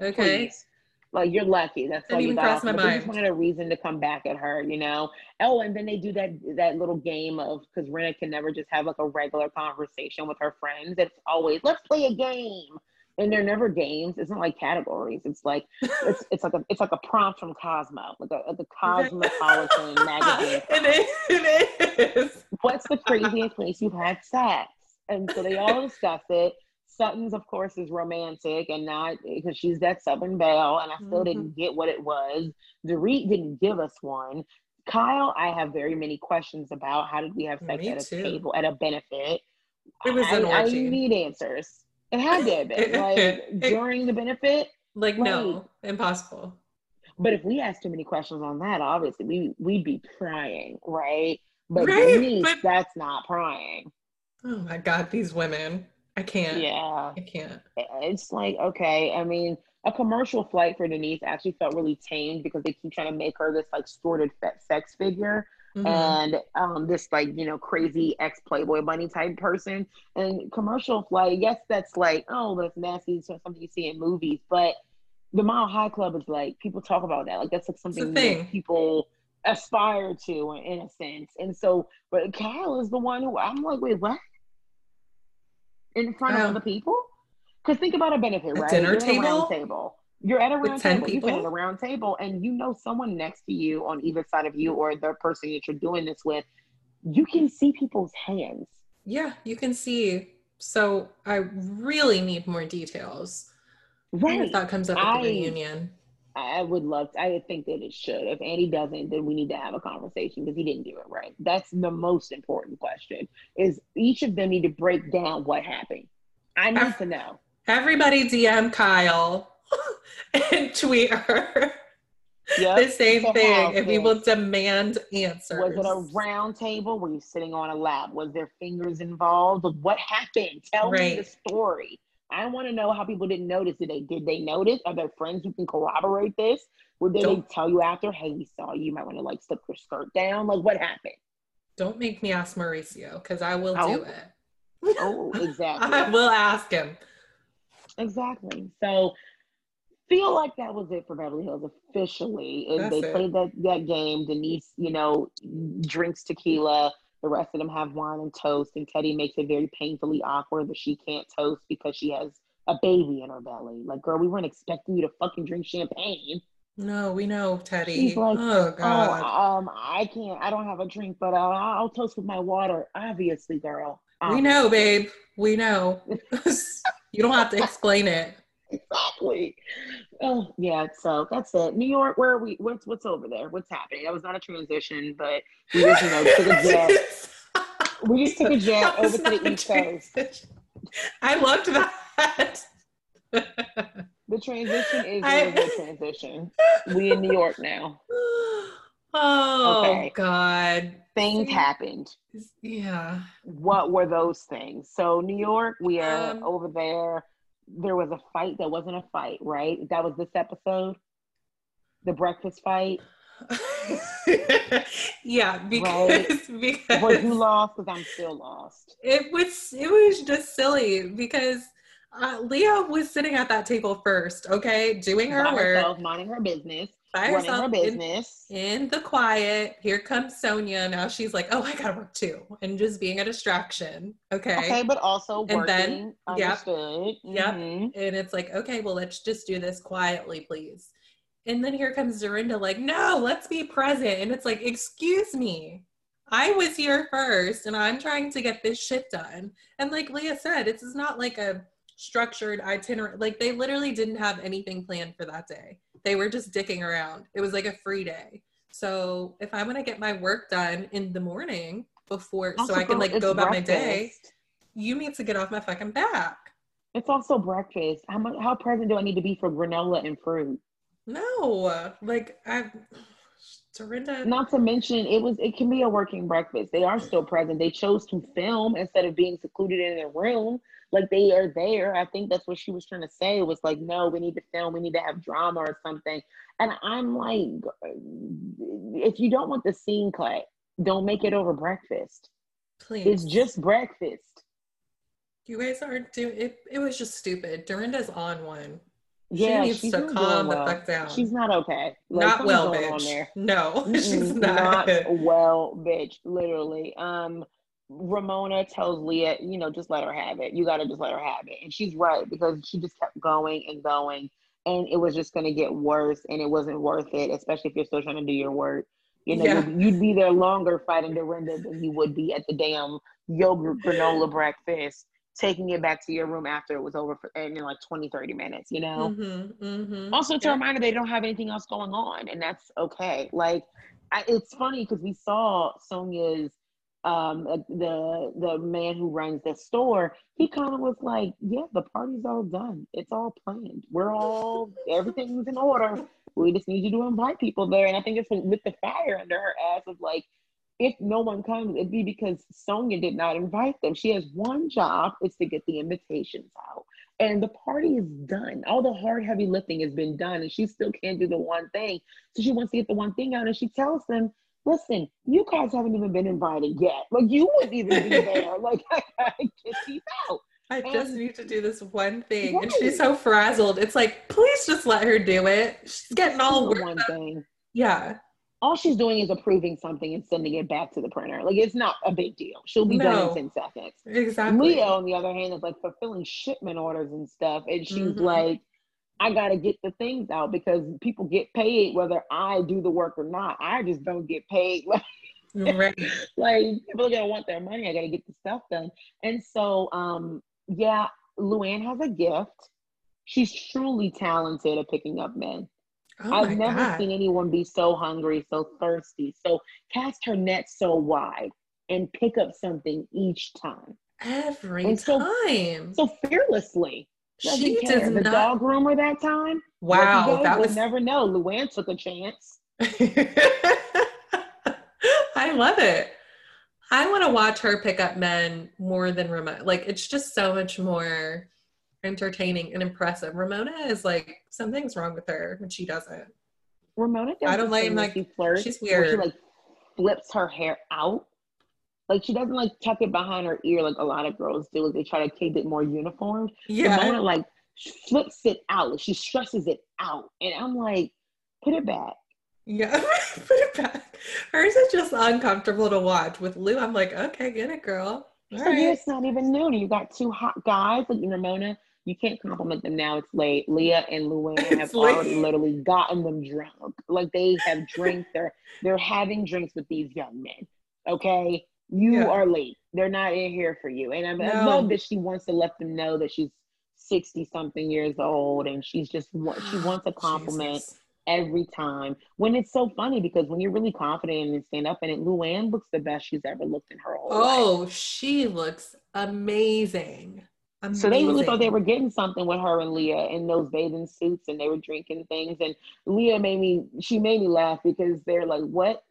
okay. Please. Like you're lucky. That's all you got. My mind. They just wanted a reason to come back at her, you know. Oh, and then they do that that little game of because Rinna can never just have like a regular conversation with her friends. It's always let's play a game and they're never games. It's not like categories. It's like it's it's like a it's like a prompt from Cosmo, like a, like a cosmopolitan magazine. It is. It is. What's the craziest place you've had sex? And so they all discuss it. Sutton's, of course, is romantic and not because she's that Southern Belle, and I still mm-hmm. didn't get what it was. Dorit didn't give us one. Kyle, I have very many questions about. How did we have sex Me at a too. table at a benefit? It was an I, I need answers. It had to have been like during the benefit. Like, like no, impossible. But if we asked too many questions on that, obviously we we'd be prying, right? But right, Denise, but... that's not prying. Oh my god, these women. I can't. Yeah. I can't. It's like, okay, I mean, a commercial flight for Denise actually felt really tamed because they keep trying to make her this like sordid sex figure mm-hmm. and um, this like you know crazy ex Playboy bunny type person. And commercial flight, yes, that's like oh, that's nasty, so something you see in movies, but the Mile High Club is like people talk about that. Like that's like something that people aspire to in a sense. And so, but Kyle is the one who I'm like, wait, what? In front um, of other people? Because think about a benefit, right? Dinner table. table. You're at a round table. People? You've at a round table, and you know someone next to you on either side of you, or the person that you're doing this with. You can see people's hands. Yeah, you can see. So I really need more details. Right. If that comes up at I, the reunion. I would love to, I think that it should. If Andy doesn't, then we need to have a conversation because he didn't do it right. That's the most important question. Is each of them need to break down what happened. I need to know. Everybody DM Kyle and tweet her. Yep. the same so thing, and we will demand answers. Was it a round table? Were you sitting on a lap? Was there fingers involved? What happened? Tell right. me the story. I want to know how people didn't notice. Did they did they notice? Are there friends who can corroborate this? Or did they tell you after, hey, we saw you, you might want to like slip your skirt down? Like what happened? Don't make me ask Mauricio because I will oh. do it. Oh, exactly. I will ask him. Exactly. So feel like that was it for Beverly Hills officially. And they it. played that, that game. Denise, you know, drinks tequila the rest of them have wine and toast, and Teddi makes it very painfully awkward that she can't toast because she has a baby in her belly. Like, girl, we weren't expecting you to fucking drink champagne. No, we know, Teddi. She's like, oh, oh God. Oh, um, I can't. I don't have a drink, but uh, I'll toast with my water. Obviously, girl. Obviously. We know, babe. We know. you don't have to explain it. Exactly. Oh yeah, so that's it. New York, where are we? What's what's over there? What's happening? That was not a transition, but we just you know took a jet. we just took a jet over to the East Coast. I loved that. the transition is I, a transition. We in New York now. Oh okay. God. Things happened. Yeah. What were those things? So New York, we are um, over there there was a fight that wasn't a fight, right? That was this episode, the breakfast fight. yeah, because, right? because was you lost? Because I'm still lost. It was it was just silly because uh, Leah was sitting at that table first, okay, doing her By work, herself, minding her business, by herself her business in, in, the quiet. Here comes Sonja. Now she's like, "Oh, I gotta work too," and just being a distraction. Okay. Okay, but also working. And then, understood. Yep. Mm-hmm. Yep. And it's like, okay, well, let's just do this quietly, please. And then here comes Dorinda, like, "No, let's be present." And it's like, "Excuse me." I was here first and I'm trying to get this shit done. And like Leah said, it's not like a structured itinerary. Like they literally didn't have anything planned for that day. They were just dicking around. It was like a free day. So if I'm gonna get my work done in the morning before, also, so I can like go about breakfast. my day, you need to get off my fucking back. It's also breakfast. How much? How present do I need to be for granola and fruit? No, like I've. Dorinda. Not to mention, it was it can be a working breakfast. They are still present. They chose to film instead of being secluded in their room like they are there. I think that's what she was trying to say. It was like, no, we need to film, we need to have drama or something. And I'm like, if you don't want the scene cut, don't make it over breakfast. Please. It's just breakfast. You guys aren't doing it. It was just stupid. Dorinda's on one. Yeah, she needs she's to calm well. the fuck down. She's not okay. Like, not well, bitch. No, she's not. not well, bitch. Literally. Um, Ramona tells Leah, you know, just let her have it. You got to just let her have it. And she's right because she just kept going and going. And it was just going to get worse and it wasn't worth it, especially if you're still trying to do your work. You know, yeah. you'd, you'd, be there longer fighting Dorinda than you would be at the damn yogurt granola breakfast, taking it back to your room after it was over for, in like 20, 30 minutes, you know? Mm-hmm, mm-hmm. Also, it's yeah. a reminder they don't have anything else going on, and that's okay. Like, I, it's funny because we saw Sonja's um, the the man who runs the store, he kind of was like, "Yeah, the party's all done. It's all planned. We're all everything's in order. We just need you to invite people there." And I think it's with the fire under her ass of like, if no one comes, it'd be because Sonja did not invite them. She has one job: is to get the invitations out. And the party is done. All the hard, heavy lifting has been done, and she still can't do the one thing. So she wants to get the one thing out, and she tells them listen, you guys haven't even been invited yet. Like you wouldn't even be there. Like I gotta get these out. I just need to do this one thing. Right. And she's so frazzled. It's like, please just let her do it. She's getting all one thing. Yeah. All she's doing is approving something and sending it back to the printer. Like it's not a big deal. She'll be no. done in 10 seconds. Exactly. Leah, on the other hand, is like fulfilling shipment orders and stuff. And she's mm-hmm. like, I gotta get the things out because people get paid whether I do the work or not. I just don't get paid. right. like people are gonna want their money. I gotta get the stuff done. And so um yeah, Luann has a gift. She's truly talented at picking up men. Oh I've never God. seen anyone be so hungry, so thirsty. So cast her net so wide and pick up something each time. Every and time. So, so fearlessly. She care. does the not... dog groomer that time. Wow, that was never know. Luann took a chance. I love it. I want to watch her pick up men more than Ramona. Like it's just so much more entertaining and impressive. Ramona is like something's wrong with her when she doesn't. Ramona does I don't like like she flirts. She's weird. She like flips her hair out. Like she doesn't like tuck it behind her ear like a lot of girls do. Like they try to keep it more uniform. Yeah. Ramona like flips it out. She stresses it out, and I'm like, put it back. Yeah, put it back. Hers is just uncomfortable to watch. With Lou, I'm like, okay, get it, girl. All so right. it's not even new. You got two hot guys like Ramona. You can't compliment them now. It's late. Leah and Luann have already literally gotten them drunk. Like they have drinks. They're they're having drinks with these young men. Okay, you yeah. are late. They're not in here for you. And I, no. Love that she wants to let them know that she's sixty something years old and she's just she wants a compliment. Jesus every time. When it's so funny because when you're really confident and stand up in it, Luann looks the best she's ever looked in her whole life. oh, life. she looks amazing. amazing. So they really thought they were getting something with her and Leah in those bathing suits and they were drinking things. And Leah made me, she made me laugh because they're like, what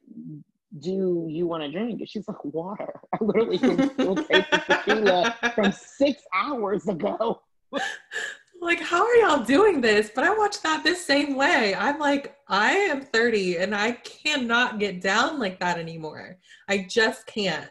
do you want to drink? And she's like, water. I literally can still taste the tequila from six hours ago like how are y'all doing this but i watch that this same way i'm like i am 30 and i cannot get down like that anymore i just can't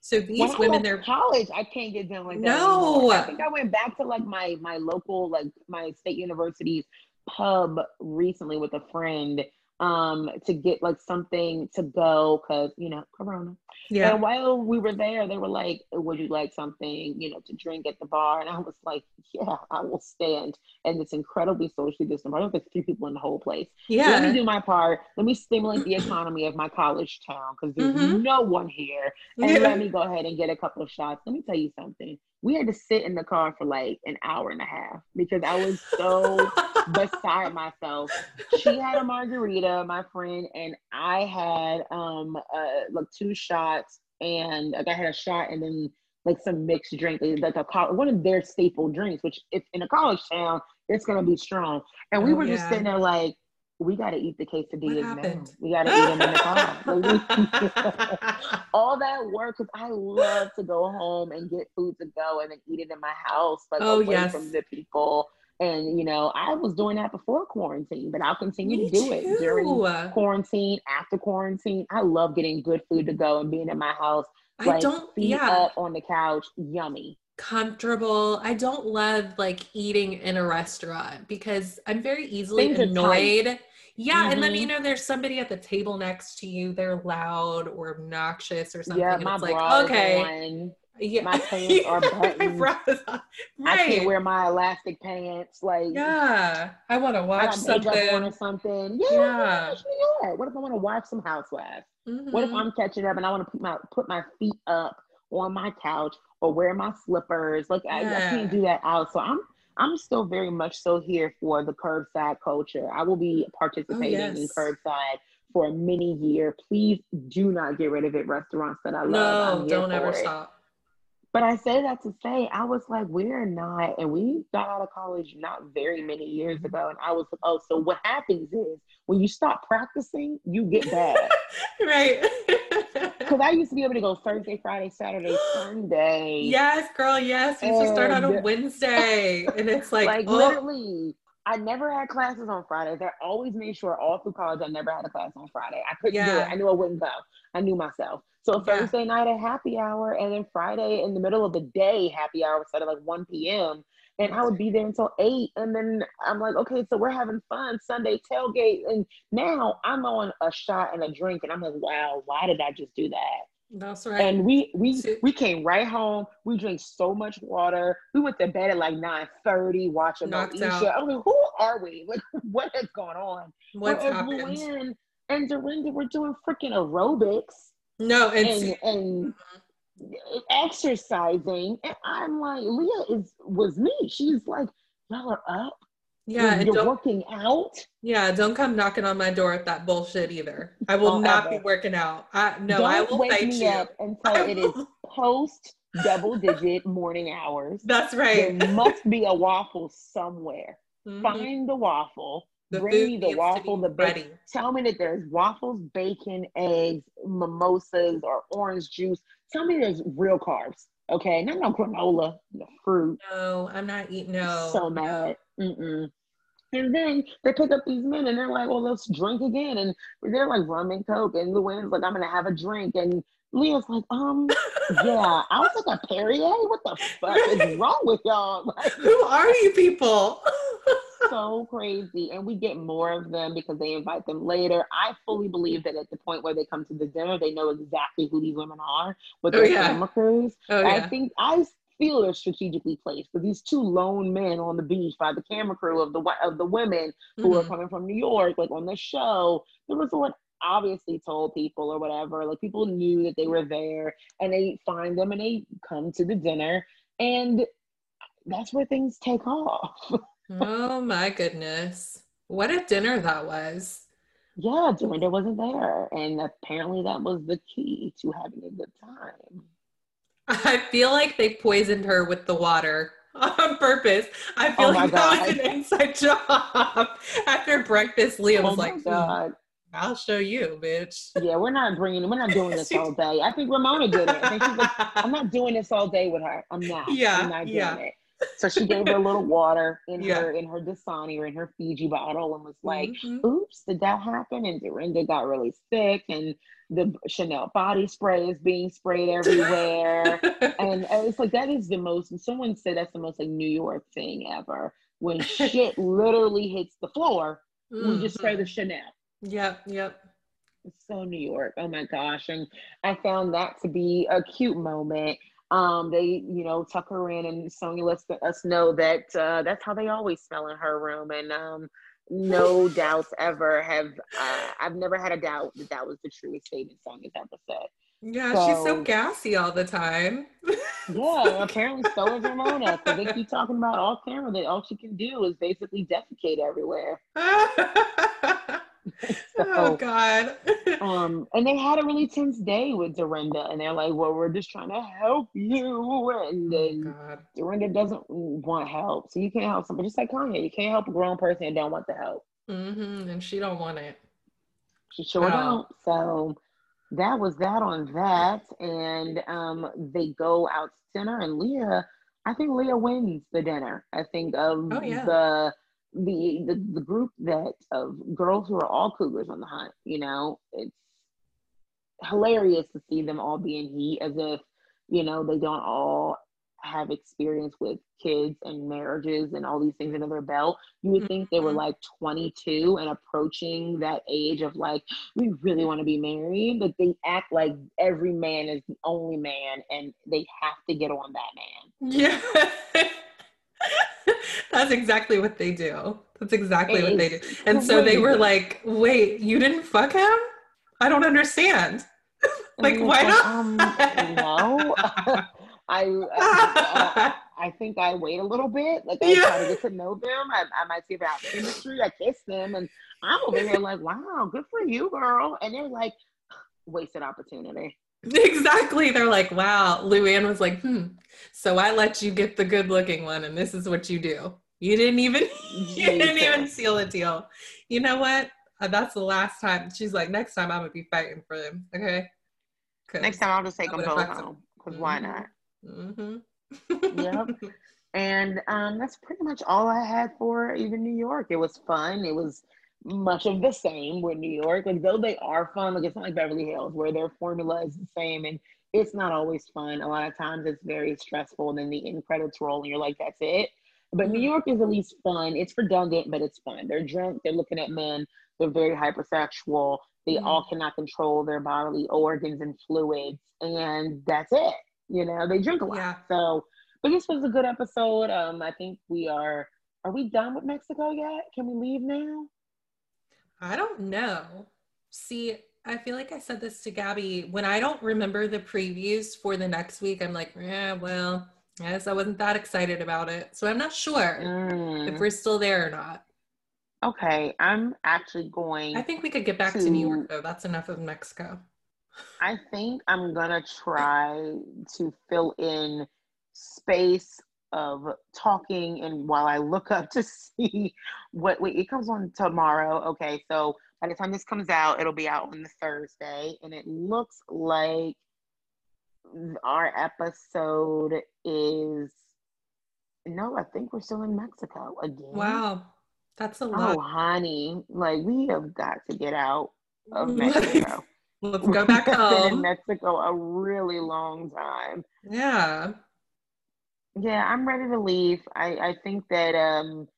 so these when women they're college i can't get down like that no anymore. i think i went back to like my my local like my state university's pub recently with a friend um to get like something to go because you know corona. Yeah. And while we were there they were like would you like something you know to drink at the bar? And i was like yeah i will stand. And it's incredibly socially distant. I don't think three people in the whole place. Yeah let me do my part. Let me stimulate the economy of my college town because there's mm-hmm. no one here. And yeah. let me go ahead and get a couple of shots. Let me tell you something we had to sit in the car for like an hour and a half because I was so beside myself. She had a margarita, my friend, and I had um uh, like two shots and like I had a shot and then like some mixed drink, like a one of their staple drinks, which if in a college town, it's gonna be strong. And we oh, were yeah. just sitting there like, we got to eat the quesadillas now. We got to eat them in the car. All that work, because I love to go home and get food to go and then eat it in my house, like oh, away yes. from the people. And you know, I was doing that before quarantine, but I'll continue Me to do too. it during quarantine, after quarantine. I love getting good food to go and being in my house. Like, I don't, feet yeah. up on the couch, yummy comfortable. I don't love like eating in a restaurant because I'm very easily Things annoyed yeah, mm-hmm. and then you know there's somebody at the table next to you. They're loud or obnoxious or something. Yeah, and it's like okay. Yeah. My pants are buttoned. right. I can't wear my elastic pants. Like yeah, I want to watch something or something. Yeah. yeah. What if I want to watch some Housewives? Mm-hmm. What if mm-hmm. I'm catching up and I want to put my put my feet up on my couch or wear my slippers? Like yeah. I, I can't do that out. So I'm I'm still very much so here for the curbside culture. I will be oh, participating oh, yes. in curbside for many years. Please do not get rid of it. Restaurants that I love. No, don't ever it. stop. But I say that to say, I was like, we're not, and we got out of college not very many years mm-hmm. ago. And I was like, oh, so what happens is when you stop practicing, you get bad. right. Because I used to be able to go Thursday, Friday, Saturday, Sunday. Yes, girl, yes. You used to start on a Wednesday. And it's like, like oh. literally, I never had classes on Fridays. I always made sure all through college I never had a class on Friday. I couldn't yeah. do it. I knew I wouldn't go. I knew myself. So yeah. Thursday night a happy hour, and then Friday in the middle of the day happy hour instead of like 1 p.m. And I would be there until eight. And then I'm like, okay, so we're having fun Sunday tailgate. And now I'm on a shot and a drink. And I'm like, wow, why did I just do that? That's right. And we we we came right home. We drank so much water. We went to bed at like 9 30 watching Moesha. I mean, who are we? Like, what has gone on? What's happened? Luann and Dorinda were doing freaking aerobics. No, and, and exercising. And I'm like, Leah is was me. She's like, y'all are up. Yeah, you're working out. Yeah, don't come knocking on my door with that bullshit either. I will oh, not ever. be working out. I no, don't I will wake me you. up until it is post double digit morning hours. That's right. There must be a waffle somewhere. Mm-hmm. Find the waffle. The bring me the waffle, the bacon. Tell me that there's waffles, bacon, eggs, mimosas, or orange juice. Tell me there's real carbs. Okay, not no granola, no fruit. No, I'm not eating. No, so mad. Mm-mm. And then they pick up these men and they're like, well, let's drink again. And they're like rum and coke. And Luann's like, I'm going to have a drink. And Leah's like, um, yeah. I was like, a Perrier? What the fuck is wrong with y'all? Like, Who are you people? so crazy. And we get more of them because they invite them later. I fully believe that at the point where they come to the dinner, they know exactly who these women are with oh, their oh, yeah. camera crews. Oh, yeah. I think I feel they're strategically placed. But these two lone men on the beach by the camera crew of the of the women who mm-hmm. are coming from New York, like on the show, the resort obviously told people or whatever. Like people knew that they were there, and they find them and they come to the dinner, and that's where things take off. oh my goodness! What a dinner that was. Yeah, Dorinda wasn't there, and apparently that was the key to having a good time. I feel like they poisoned her with the water on purpose. I feel oh like that was an inside job. After breakfast, Leah oh was oh like, mm, God. I'll show you, bitch. Yeah, we're not bringing, we're not doing this all day. I think Ramona did it. I think she's like, I'm not doing this all day with her. I'm not. Yeah. I'm not doing yeah. it. So she gave her a little water in yeah. her in her Dasani or in her Fiji bottle and was like, mm-hmm. "Oops, did that happen?" And Dorinda got really sick, and the Chanel body spray is being sprayed everywhere, and it's like that is the most. Someone said that's the most like New York thing ever. When shit literally hits the floor, mm-hmm. we just spray the mm-hmm. Chanel. Yep, yep. It's so New York. Oh my gosh. And I found that to be a cute moment um, they, you know, tuck her in, and Sonja lets us know that uh, that's how they always smell in her room, and um, no doubts ever have. Uh, I've never had a doubt that that was the truest statement Sonja's ever said. Yeah, so, she's so gassy all the time. yeah, apparently so is Ramona. Because they keep talking about all camera that all she can do is basically defecate everywhere. so, oh God. um, and they had a really tense day with Dorinda, and they're like, "Well, we're just trying to help you," and oh, then oh, Dorinda doesn't want help, so you can't help somebody. Just like Kanye, you can't help a grown person and don't want the help. Mm-hmm. And she don't want it. She sure don't. So that was that on that, and um, they go out to dinner, and Leah. I think Leah wins the dinner. I think of oh, yeah. the the, the the group that of girls who are all cougars on the hunt. You know, it's hilarious to see them all be in heat as if you know they don't all have experience with kids and marriages and all these things under their belt. You would think they were mm-hmm. like 22 and approaching that age of like, we really want to be married, but they act like every man is the only man and they have to get on that man. Yeah. That's exactly what they do. That's exactly what they do. And so they were like, wait, you didn't fuck him? I don't understand. like, why not? Um, no. I, uh, I think I wait a little bit. Like I yeah. try to get to know them. I, I might see have chemistry. I kiss them, and I'm over here like, wow, good for you, girl. And they're like, wasted opportunity. Exactly. They're like, wow. Luann was like, hmm. So I let you get the good looking one, and this is what you do. You didn't even you didn't even seal a deal. You know what? Uh, that's the last time. She's like, next time I'm gonna be fighting for them. Okay. Next time I'll just take them both home. Because mm-hmm. why not? Mm-hmm. yep. And um, that's pretty much all I had for even New York. It was fun. It was much of the same with New York. Like though they are fun, like it's not like Beverly Hills where their formula is the same and it's not always fun. A lot of times it's very stressful and then the end credits roll and you're like, that's it. But New mm-hmm. York is at least fun. It's redundant, but it's fun. They're drunk, they're looking at men, they're very hypersexual. They mm-hmm. all cannot control their bodily organs and fluids, and that's it. You know, they drink a lot. Yeah. So, but this was a good episode. Um, I think we are. Are we done with Mexico yet? Can we leave now? I don't know. See, I feel like I said this to Gabby when I don't remember the previews for the next week. I'm like, yeah, well, I guess I wasn't that excited about it. So I'm not sure mm. if we're still there or not. Okay, I'm actually going. I think we could get back to, to New York though. That's enough of Mexico. I think I'm gonna try to fill in space of talking and while I look up to see what wait, it comes on tomorrow. Okay, so by the time this comes out, it'll be out on the Thursday, and it looks like our episode is no, I think we're still in Mexico again. Wow. That's a oh, lot. Oh, honey, like we have got to get out of Mexico. Let's go back home. in Mexico a really long time. Yeah. Yeah, I'm ready to leave. I, I think that um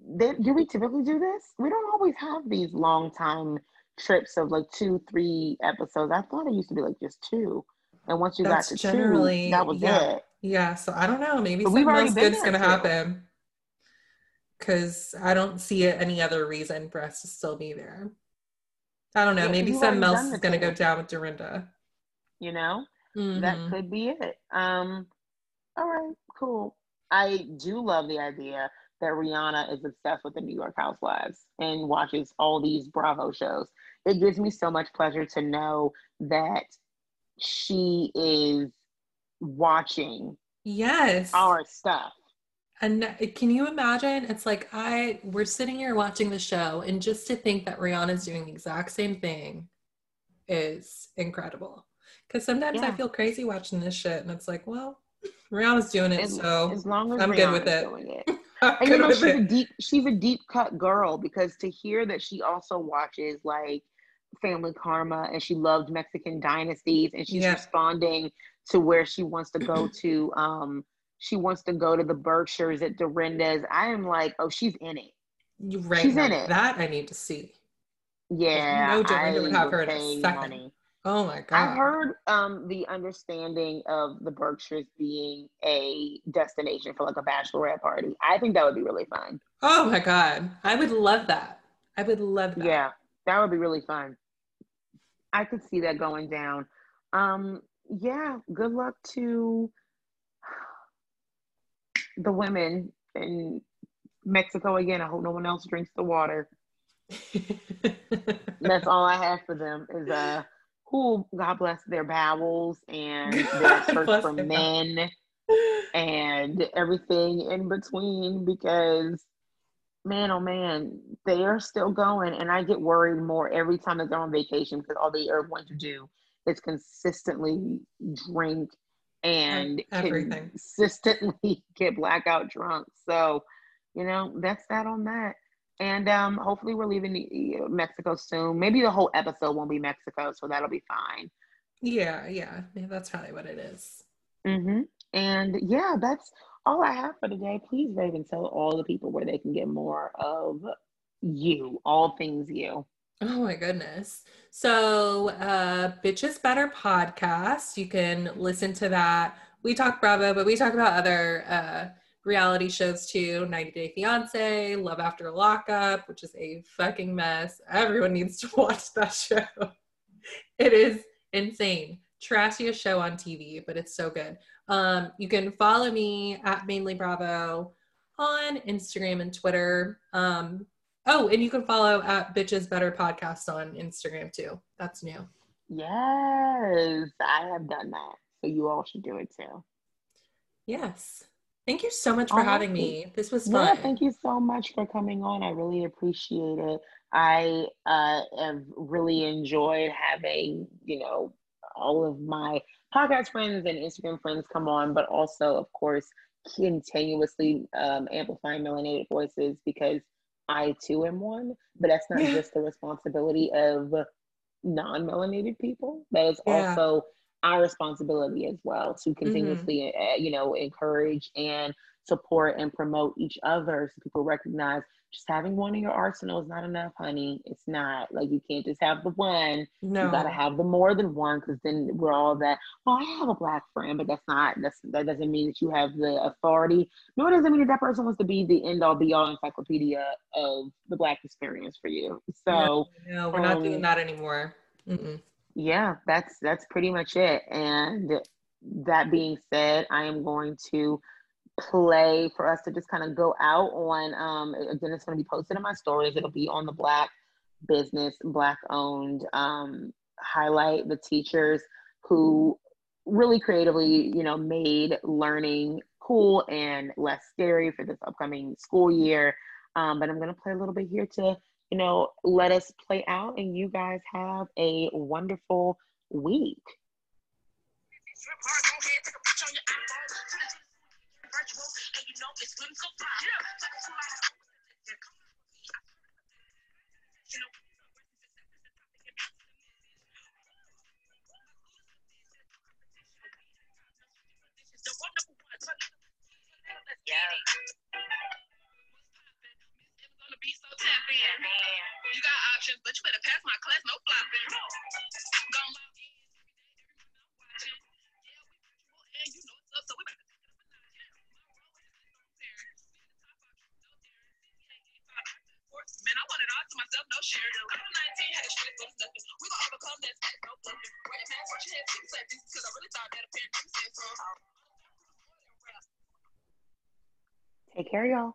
they, do we typically do this? We don't always have these long time trips of like two, three episodes. I thought it used to be like just two. And once you That's got to generally, two, that was yeah. it. Yeah. So I don't know. Maybe but something else good's gonna too. happen. Cause I don't see any other reason for us to still be there. I don't know. Yeah, maybe something else is gonna go down with Dorinda. You know? Mm-hmm. That could be it. Um all right, cool. I do love the idea that Rihanna is obsessed with the New York Housewives and watches all these Bravo shows. It gives me so much pleasure to know that she is watching yes our stuff and can you imagine it's like i we're sitting here watching the show and just to think that rihanna's doing the exact same thing is incredible because sometimes yeah. i feel crazy watching this shit and it's like well rihanna's doing it as, so as long as i'm Rihanna's good with it, it. and you know she's it. a deep she's a deep cut girl because to hear that she also watches like family karma and she loved Mexican dynasties and she's yeah. responding to where she wants to go to um she wants to go to the Berkshires at Dorinda's. I am like, oh, she's in it. You right she's in it. That I need to see. Yeah. No Dorinda would have her in a second. Money. Oh my god. I heard um the understanding of the Berkshires being a destination for like a bachelorette party. I think that would be really fun. Oh my god. I would love that. I would love that. Yeah. That would be really fun. I could see that going down. Um, yeah, good luck to the women in Mexico again. I hope no one else drinks the water. That's all I have for them is uh who God bless their bowels and their search for men and everything in between because man, oh man, they are still going. And I get worried more every time that they're on vacation because all they are going to do is consistently drink and everything consistently get blackout drunk. So, you know, that's that on that. And um, hopefully, we're leaving Mexico soon. Maybe the whole episode won't be Mexico, so that'll be fine. Yeah, yeah, yeah that's probably what it is. Mm-hmm. And yeah, that's all I have for today. Please, Raven, tell all the people where they can get more of you, all things you. Oh my goodness. So, uh, Bitch is Better podcast. You can listen to that. We talk Bravo, but we talk about other uh, reality shows too 90 Day Fiance, Love After Lockup, which is a fucking mess. Everyone needs to watch that show. It is insane. Trashiest show on TV, but it's so good. Um, you can follow me at Mainly Bravo on Instagram and Twitter. Um, oh, and you can follow at Bitch is Better Podcast on Instagram too. That's new. Yes, I have done that. So you all should do it too. Yes. Thank you so much for having me. This was fun. Yeah, thank you so much for coming on. I really appreciate it. I uh, have really enjoyed having, you know, all of my podcast friends and Instagram friends come on, but also, of course, continuously um, amplifying melanated voices because I too am one, but that's not just the responsibility of non-melanated people. That is yeah. also our responsibility as well to mm-hmm. continuously, mm-hmm. you know, encourage and support and promote each other so people recognize just having one in your arsenal is not enough, honey. It's not like you can't just have the one. No. You gotta have the more than one because then we're all that. Well, I have a black friend, but that's not that's that doesn't mean that you have the authority. Nor does it mean that that person wants to be the end all be all encyclopedia of the black experience for you. So no, no we're um, not doing um, that anymore. Mm-mm. Yeah, that's that's pretty much it. And that being said, I am going to play for us to just kind of go out on. Um, again, it's going to be posted in my stories. It'll be on the Black business, Black owned. Um, highlight the teachers who really creatively, you know, made learning cool and less scary for this upcoming school year. Um, but I'm going to play a little bit here to, you know, let us play out and you guys have a wonderful week. Yeah. Options, but you better pass my class, no flopping. Log in every day, every watching. Yeah, we virtual and you know up, so we better Man, I want it all to myself, no. I'm 19, had a but nothing. We gon' overcome that, no bluffing. A because I really thought that a parent so. Take care, y'all.